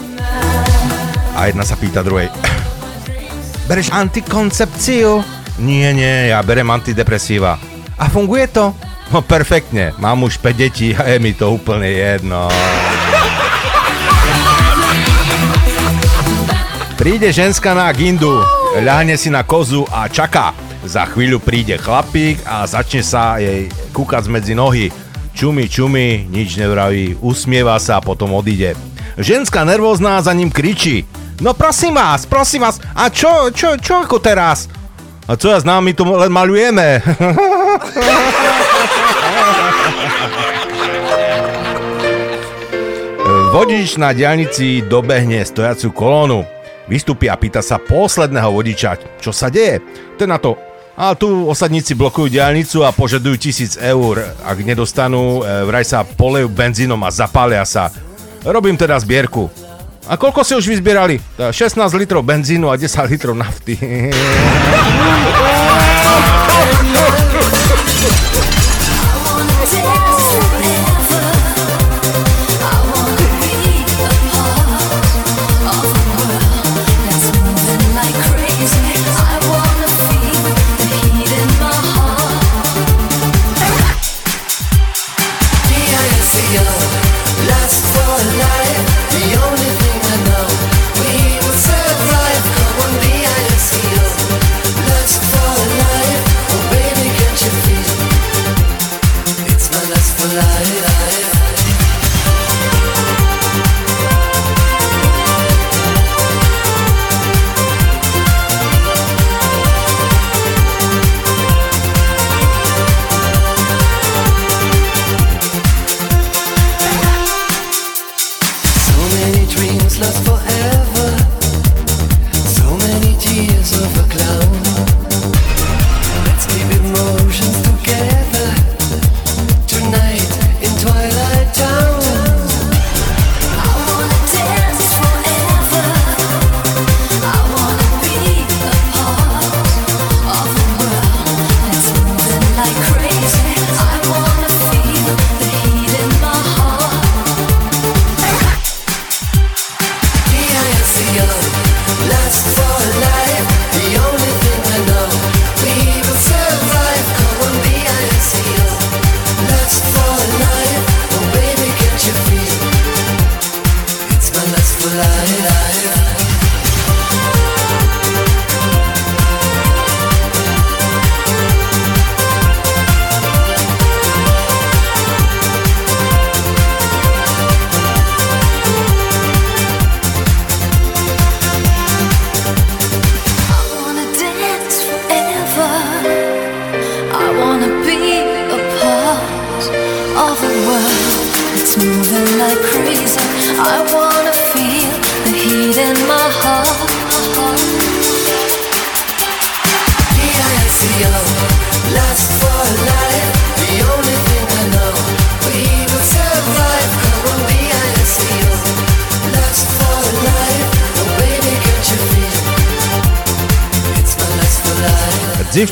a jedna sa pýta druhej. Bereš antikoncepciu? Nie, nie, ja berem antidepresíva. A funguje to? No perfektne, mám už 5 detí a je mi to úplne jedno. Príde ženská na gindu, ľahne si na kozu a čaká. Za chvíľu príde chlapík a začne sa jej kúkať medzi nohy. Čumi, čumi, nič nevraví, usmieva sa a potom odíde. Ženská nervózna za ním kričí. No prosím vás, prosím vás, a čo, čo, čo ako teraz? A co ja znám, my to len malujeme. Vodič na diaľnici dobehne stojacu kolónu. Vystúpi a pýta sa posledného vodiča, čo sa deje. Ten na to, a tu osadníci blokujú diaľnicu a požadujú tisíc eur. Ak nedostanú, e, vraj sa polejú benzínom a zapália sa. Robím teda zbierku. A koľko si už vyzbierali? E, 16 litrov benzínu a 10 litrov nafty.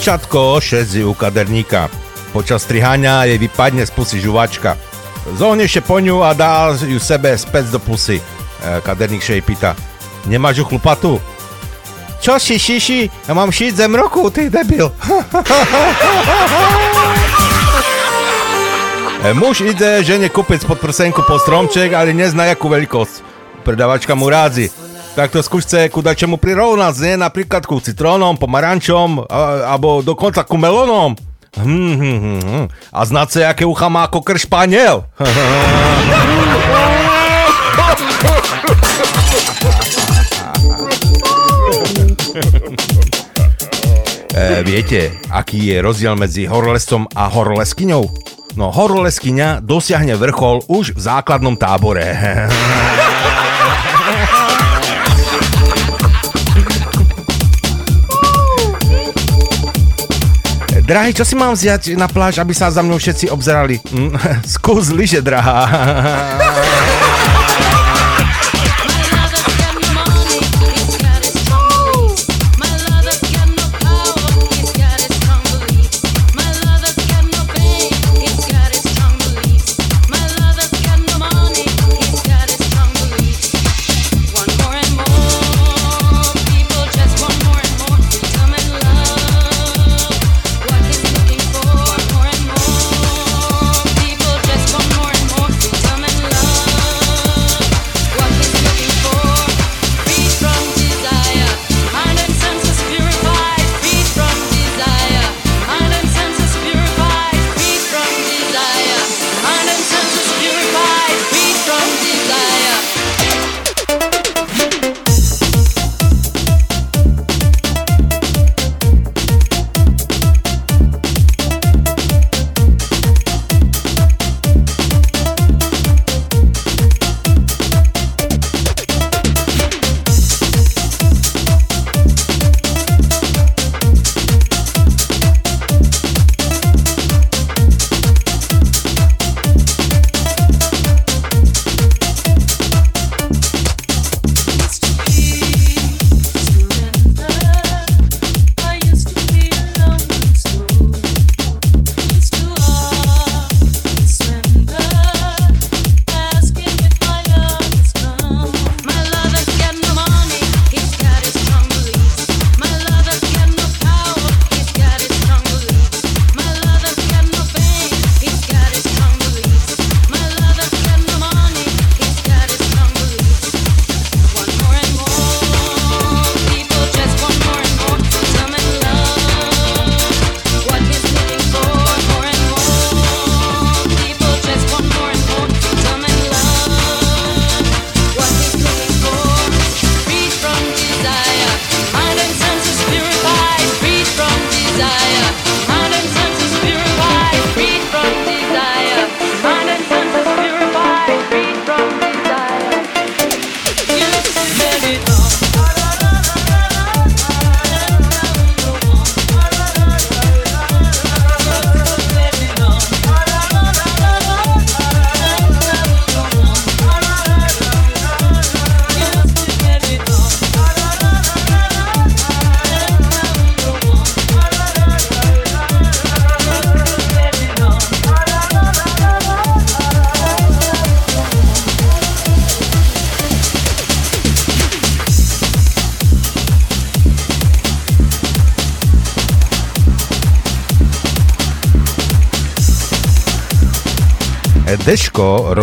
life. Dzivčatko šedzi u kaderníka. Počas strihania jej vypadne z pusy žuvačka. Zohne ešte po ňu a dá ju sebe späť do pusy. E, Kaderník še jej pýta. Nemáš ju chlupatú? Čo si šiši? Ja mám šiť zem roku, ty debil. E, Muž ide žene kúpiť pod prsenku po stromček, ale nezná jakú veľkosť. Predavačka mu rádzi. Tak to skúste ku dačemu prirovnať, nie? Napríklad ku citrónom, pomarančom, alebo dokonca ku melónom. Hm, hm, hm, hm. A znáte, aké ucha má kokr španiel? E, viete, aký je rozdiel medzi horolesom a horoleskyňou? No, horoleskyňa dosiahne vrchol už v základnom tábore. Drahý, čo si mám vziať na pláž, aby sa za mnou všetci obzerali? Mm, Skús lyže, drahá.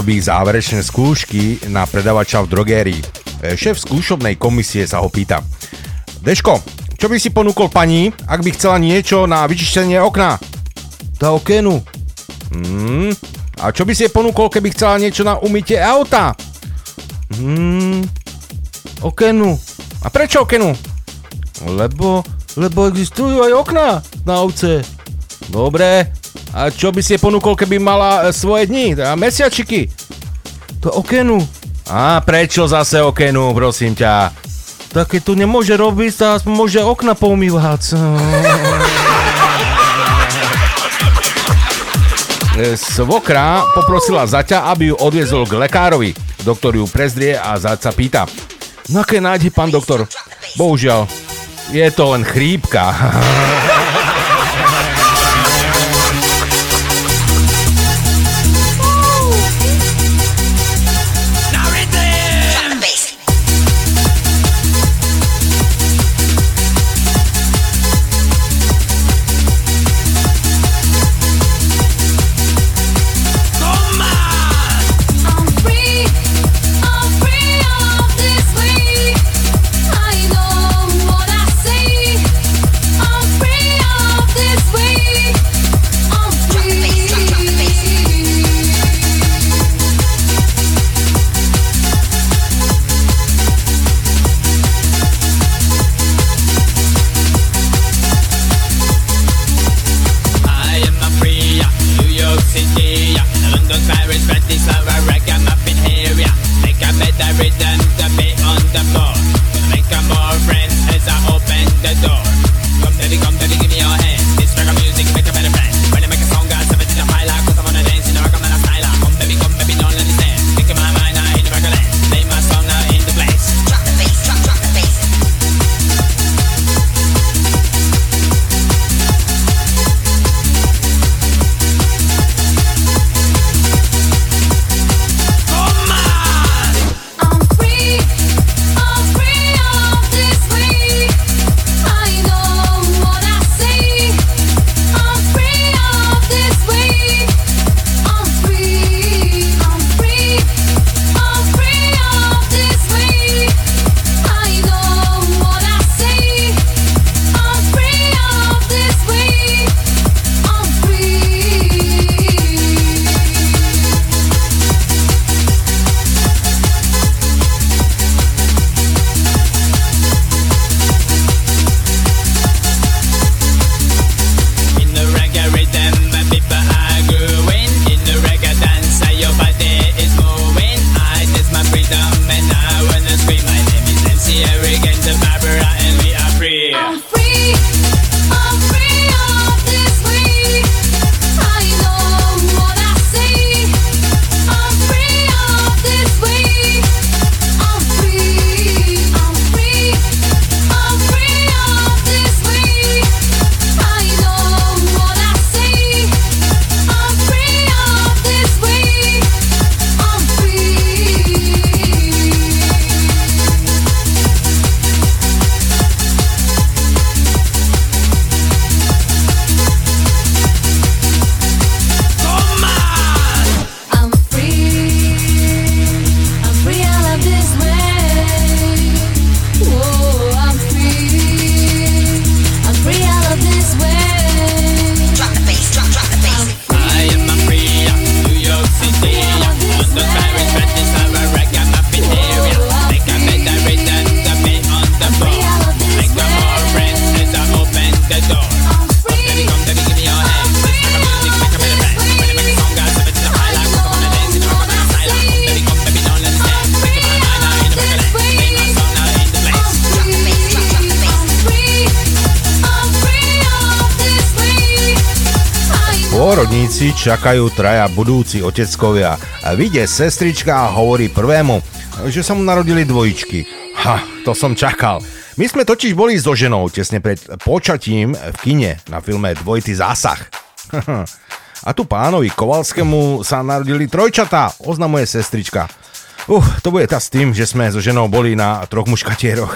robí záverečné skúšky na predavača v drogérii. E, šéf skúšobnej komisie sa ho pýta. Deško, čo by si ponúkol pani, ak by chcela niečo na vyčištenie okna? Tá okenu. Hmm, a čo by si jej ponúkol, keby chcela niečo na umytie auta? Hmm, okenu. A prečo okenu? Lebo, lebo existujú aj okná na ovce. Dobre, a čo by si jej ponúkol, keby mala e, svoje dni, teda mesiačiky? To je okenu. A prečo zase okenu, prosím ťa? Také to nemôže robiť, tak aspoň môže okna poumývať. Eh, svokra poprosila zaťa, aby ju odviezol k lekárovi. Doktor ju prezrie a zať sa pýta. Na no, aké nájde pán doktor? Bohužiaľ, je to len chrípka. pôrodníci čakajú traja budúci oteckovia. A vidie sestrička a hovorí prvému, že sa mu narodili dvojičky. Ha, to som čakal. My sme totiž boli so ženou tesne pred počatím v kine na filme Dvojitý zásah. a tu pánovi Kovalskému sa narodili trojčatá, oznamuje sestrička. Uh, to bude tá s tým, že sme so ženou boli na troch muškatieroch.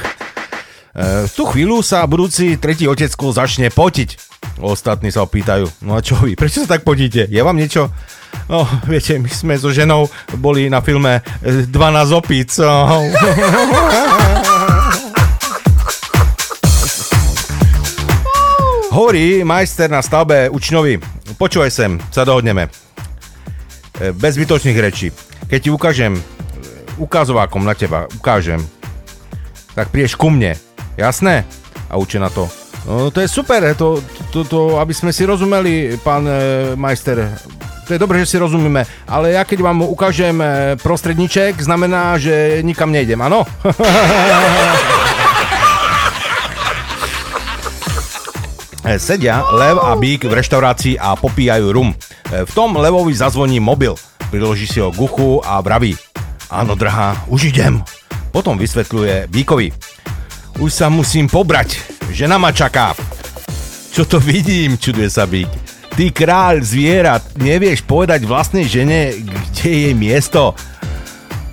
E, v tú chvíľu sa budúci tretí otecku začne potiť. Ostatní sa opýtajú, no a čo vy, prečo sa tak potíte? Je vám niečo? No, viete, my sme so ženou boli na filme e, 12 opíc. No. Hovorí majster na stavbe učňovi, počúvaj sem, sa dohodneme. E, bez zbytočných rečí. Keď ti ukážem, ukazovákom na teba, ukážem, tak prídeš ku mne Jasné? A uče na to. No, to je super, to, to, to, aby sme si rozumeli, pán e, majster. To je dobré, že si rozumíme, ale ja keď vám ukážem e, prostredníček, znamená, že nikam nejdem, áno? E, Sedia Lev a Bík v reštaurácii a popíjajú rum. E, V tom Levovi zazvoní mobil, priloží si ho k uchu a vraví Áno, drahá, už idem. Potom vysvetľuje Bíkovi. Už sa musím pobrať, žena ma čaká. Čo to vidím, čuduje sa Bík. Ty kráľ zvierat, nevieš povedať vlastnej žene, kde je miesto.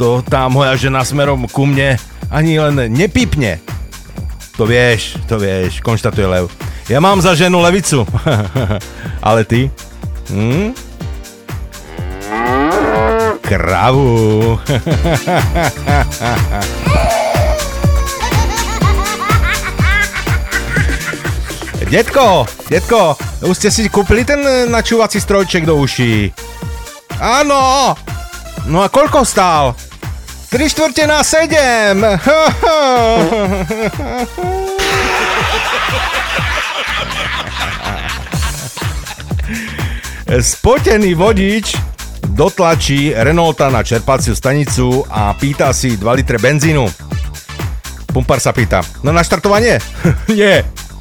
To tá moja žena smerom ku mne ani len nepípne. To vieš, to vieš, konštatuje Lev. Ja mám za ženu levicu. Ale ty? Hm? Kravu. Detko, detko, už ste si kúpili ten e, načúvací strojček do uší? Áno. No a koľko stál? 3 štvrte na 7. Spotený vodič dotlačí Renaulta na čerpaciu stanicu a pýta si 2 litre benzínu. Pumpar sa pýta, no na štartovanie? Nie,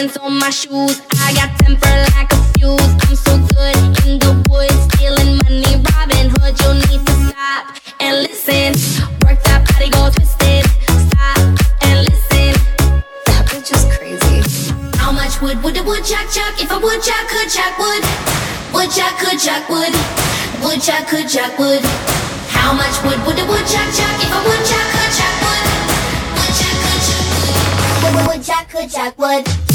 diamonds on my shoes. I got temper like a fuse. I'm so good in the woods, stealing money, Robin Hood. You need to stop and listen. Work that body, go twisted. Stop and listen. That bitch is crazy. How much wood would a woodchuck chuck if a woodchuck could chuck wood? Woodchuck could chuck wood. Woodchuck could chuck wood. How much wood would a woodchuck chuck if a woodchuck could chuck wood? Woodchuck could chuck wood. Woodchuck could chuck wood.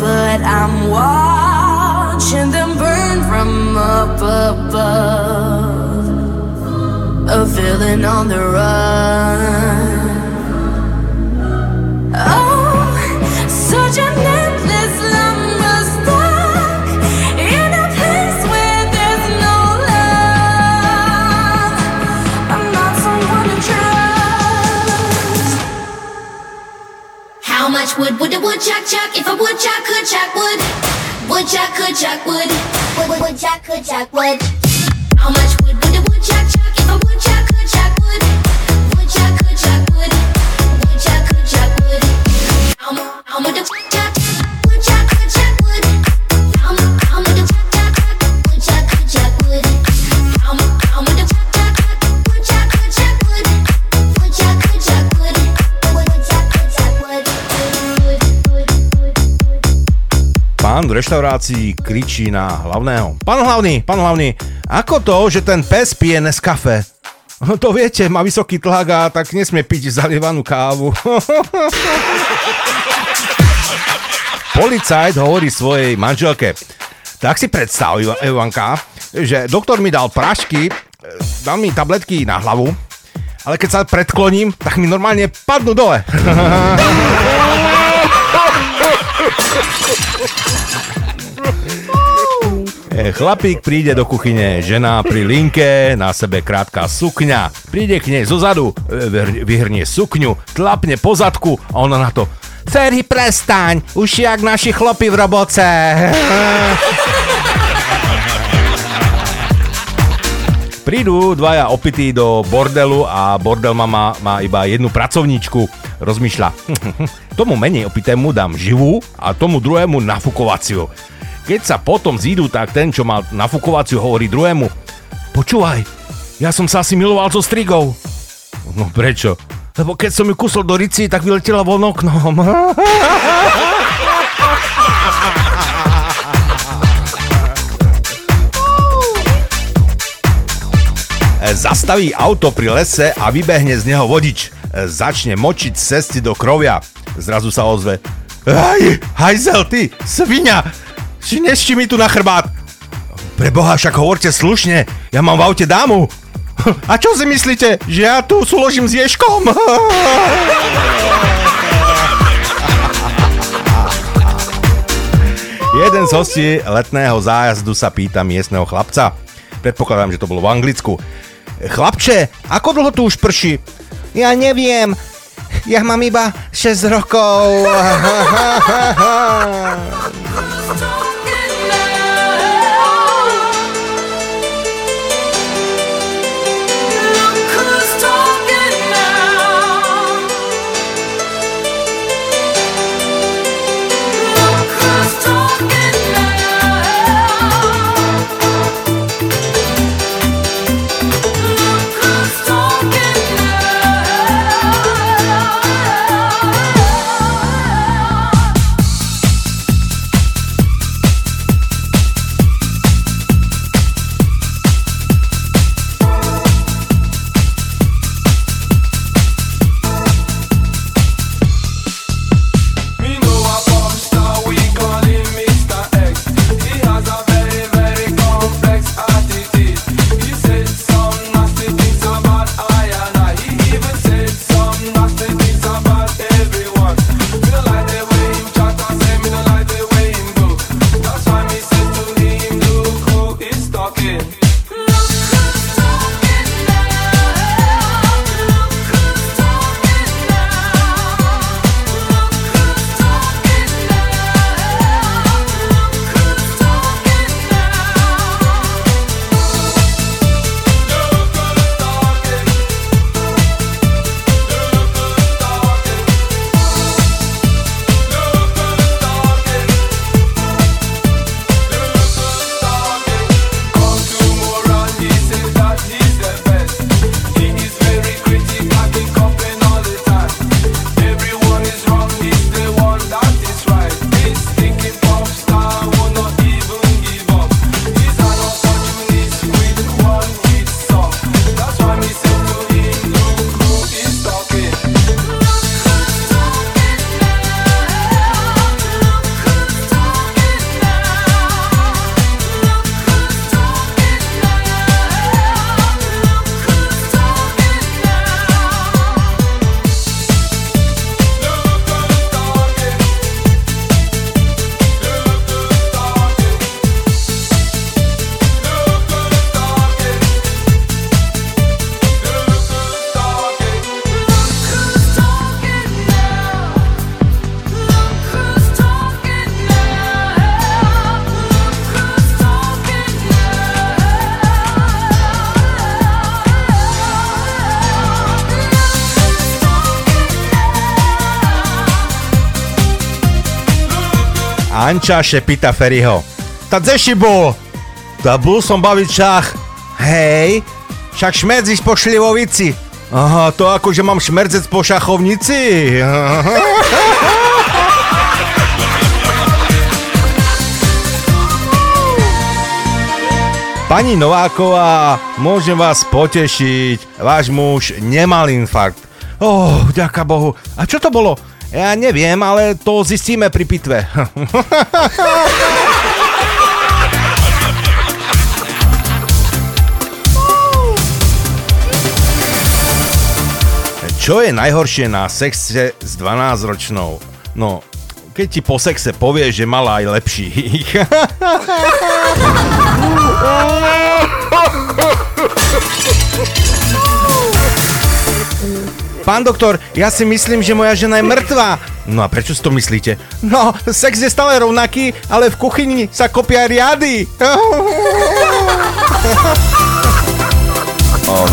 But I'm watching them burn from up above. On the run. Oh, such an endless in a place where there's no love. I'm not someone to trust. How much wood would a woodchuck chuck if a woodchuck could chuck wood? Woodchuck could chuck wood. Wood- Woodchuck could chuck wood. How much Pán v reštaurácii kričí na hlavného. Pán hlavný, pán hlavný, ako to, že ten pes pije Nescafe? No to viete, má vysoký tlak a tak nesmie piť zalievanú kávu. Policajt hovorí svojej manželke. Tak si predstav, Iva- Ivanka, že doktor mi dal prašky, e, dal mi tabletky na hlavu, ale keď sa predkloním, tak mi normálne padnú dole. Chlapík príde do kuchyne, žena pri linke, na sebe krátka sukňa. Príde k nej zozadu, e, vyhr- vyhrnie sukňu, tlapne po zadku a ona na to Ferhy, prestaň, už jak naši chlopy v roboce. Prídu dvaja opití do bordelu a bordel mama má iba jednu pracovníčku. Rozmýšľa, tomu menej opitému dám živú a tomu druhému nafukovaciu. Keď sa potom zídu, tak ten, čo mal nafukovaciu, hovorí druhému, počúvaj, ja som sa asi miloval so strigou. No prečo? Lebo keď som ju kusol do rici, tak vyletela von oknom. Zastaví auto pri lese a vybehne z neho vodič. Začne močiť cesty do krovia. Zrazu sa ozve. Hej, hajzel ty, svinia, šinešti mi tu na chrbát. Preboha, však hovorte slušne, ja mám v aute dámu. A čo si myslíte, že ja tu súložím s Ješkom? Jeden z hostí letného zájazdu sa pýta miestneho chlapca. Predpokladám, že to bolo v Anglicku. Chlapče, ako dlho tu už prší? Ja neviem. Ja mám iba 6 rokov. Anča šepita Ferryho. Ta dzeši bol. Ta bol som baviť čach. Hej, však šmerdziš po šlivovici. Aha, to ako, že mám šmerdzec po šachovnici. Pani Nováková, môžem vás potešiť. Váš muž nemal infarkt. Oh, ďaká Bohu. A čo to bolo? Ja neviem, ale to zistíme pri pitve. Čo je najhoršie na sexe s 12-ročnou? No, keď ti po sexe povie, že mala aj lepších. Pán doktor, ja si myslím, že moja žena je mŕtva. No a prečo si to myslíte? No, sex je stále rovnaký, ale v kuchyni sa kopia riady. Áno,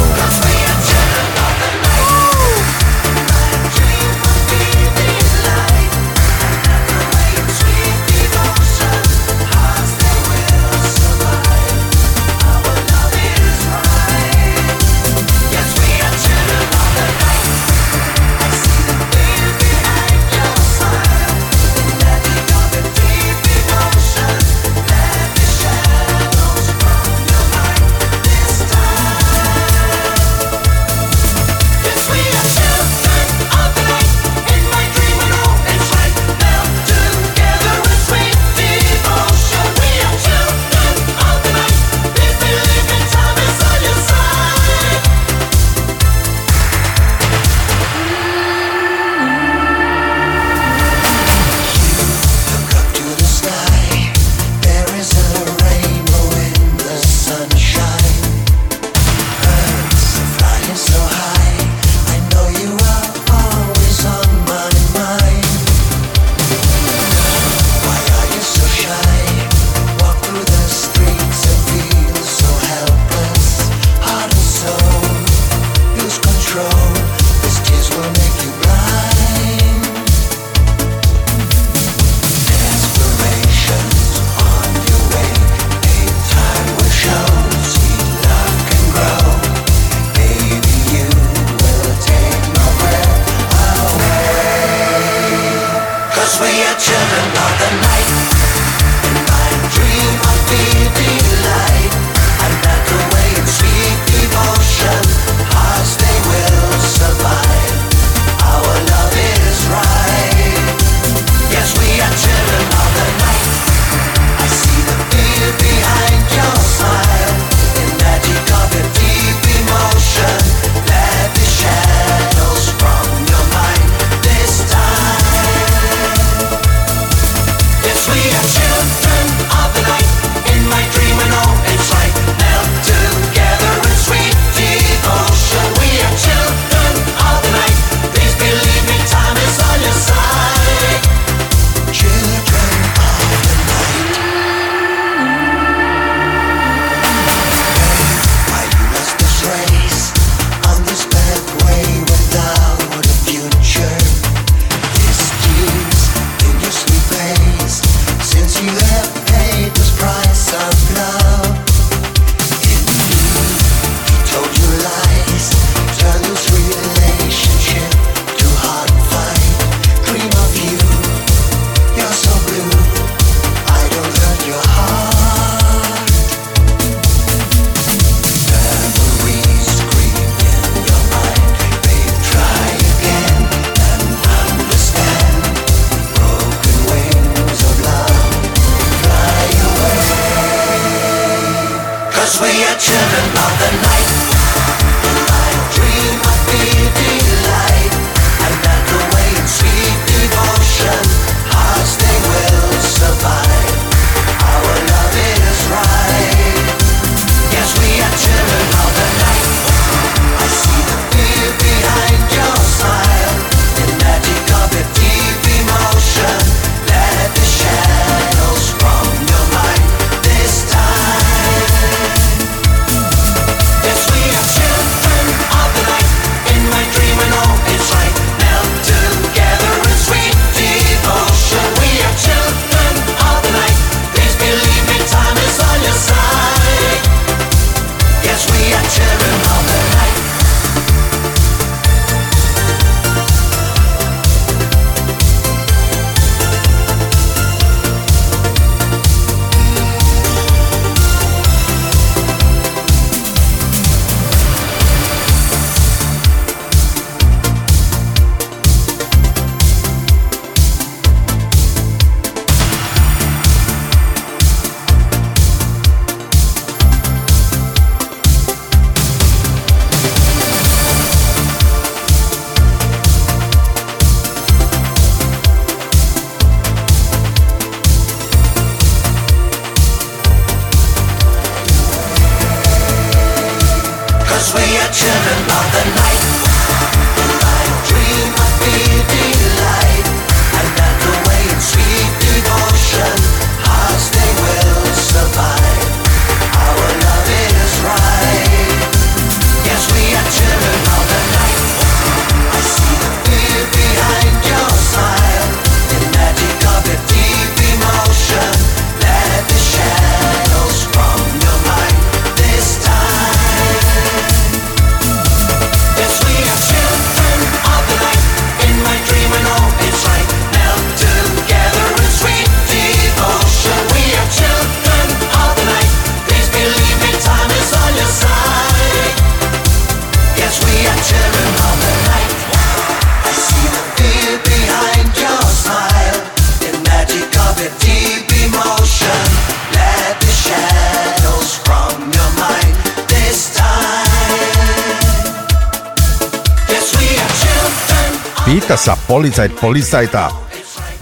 policajt policajta.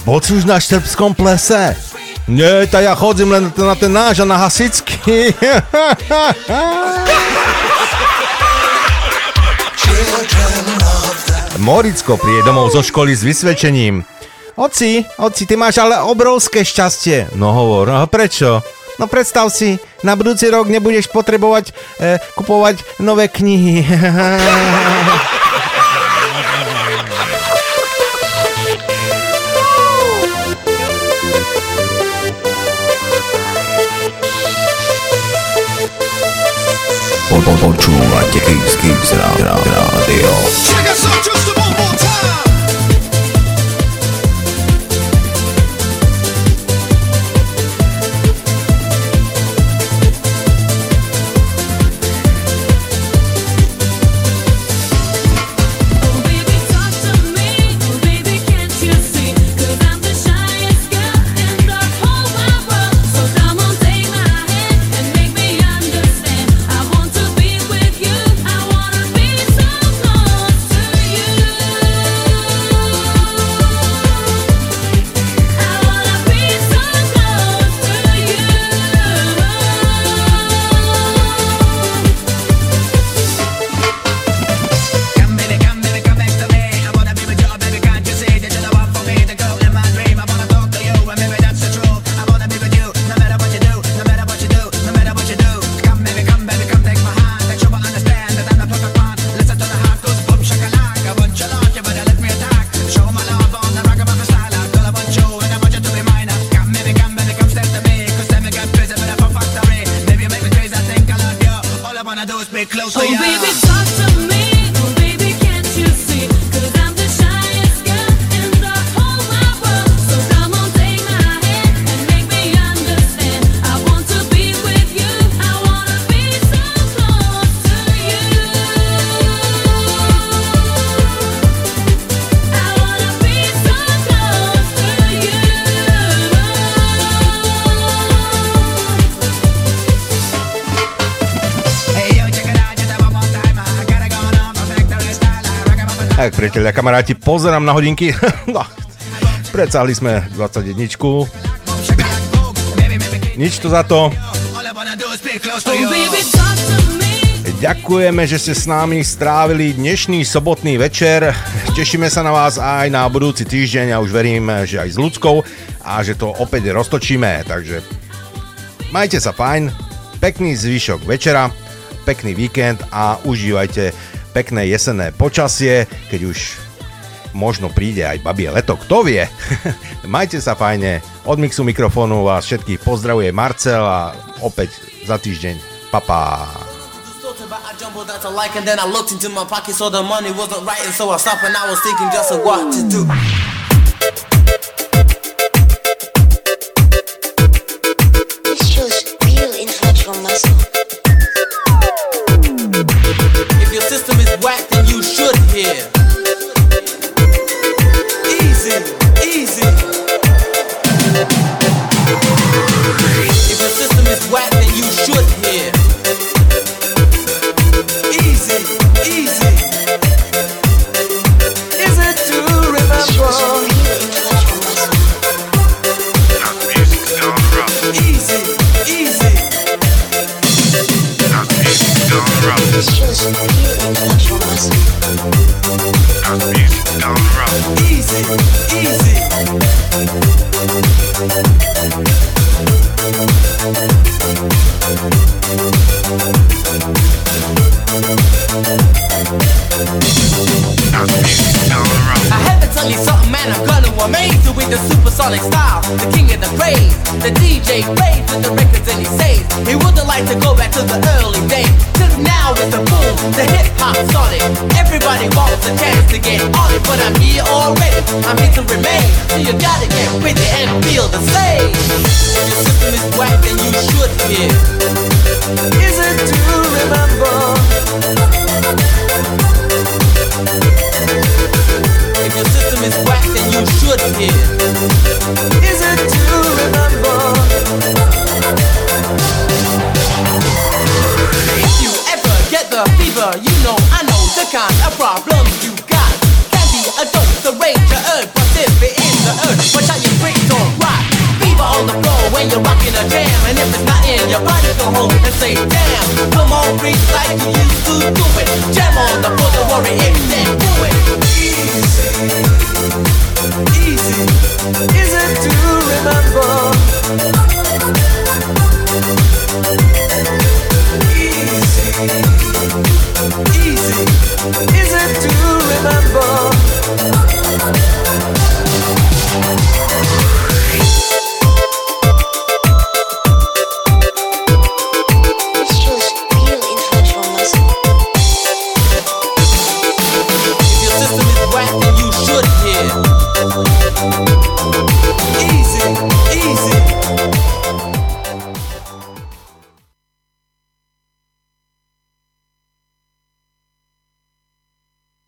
Bol už na štrbskom plese? Nie, tá ja chodím len na ten náš a na hasický. Moricko príde domov zo školy s vysvedčením. Oci, oci, ty máš ale obrovské šťastie. No hovor, no prečo? No predstav si, na budúci rok nebudeš potrebovať e, kupovať nové knihy. počúvate Kings Kings Rádio. Check us out just a one Tak, priatelia, kamaráti, pozerám na hodinky. No, Predsahli sme 21. Nič to za to. Ďakujeme, že ste s nami strávili dnešný sobotný večer. Tešíme sa na vás aj na budúci týždeň a už verím, že aj s ľudskou a že to opäť roztočíme. Takže majte sa fajn, pekný zvyšok večera, pekný víkend a užívajte pekné jesenné počasie, keď už možno príde aj babie leto, kto vie. Majte sa fajne, od mixu mikrofónu vás všetkých pozdravuje Marcel a opäť za týždeň. Papa. Do.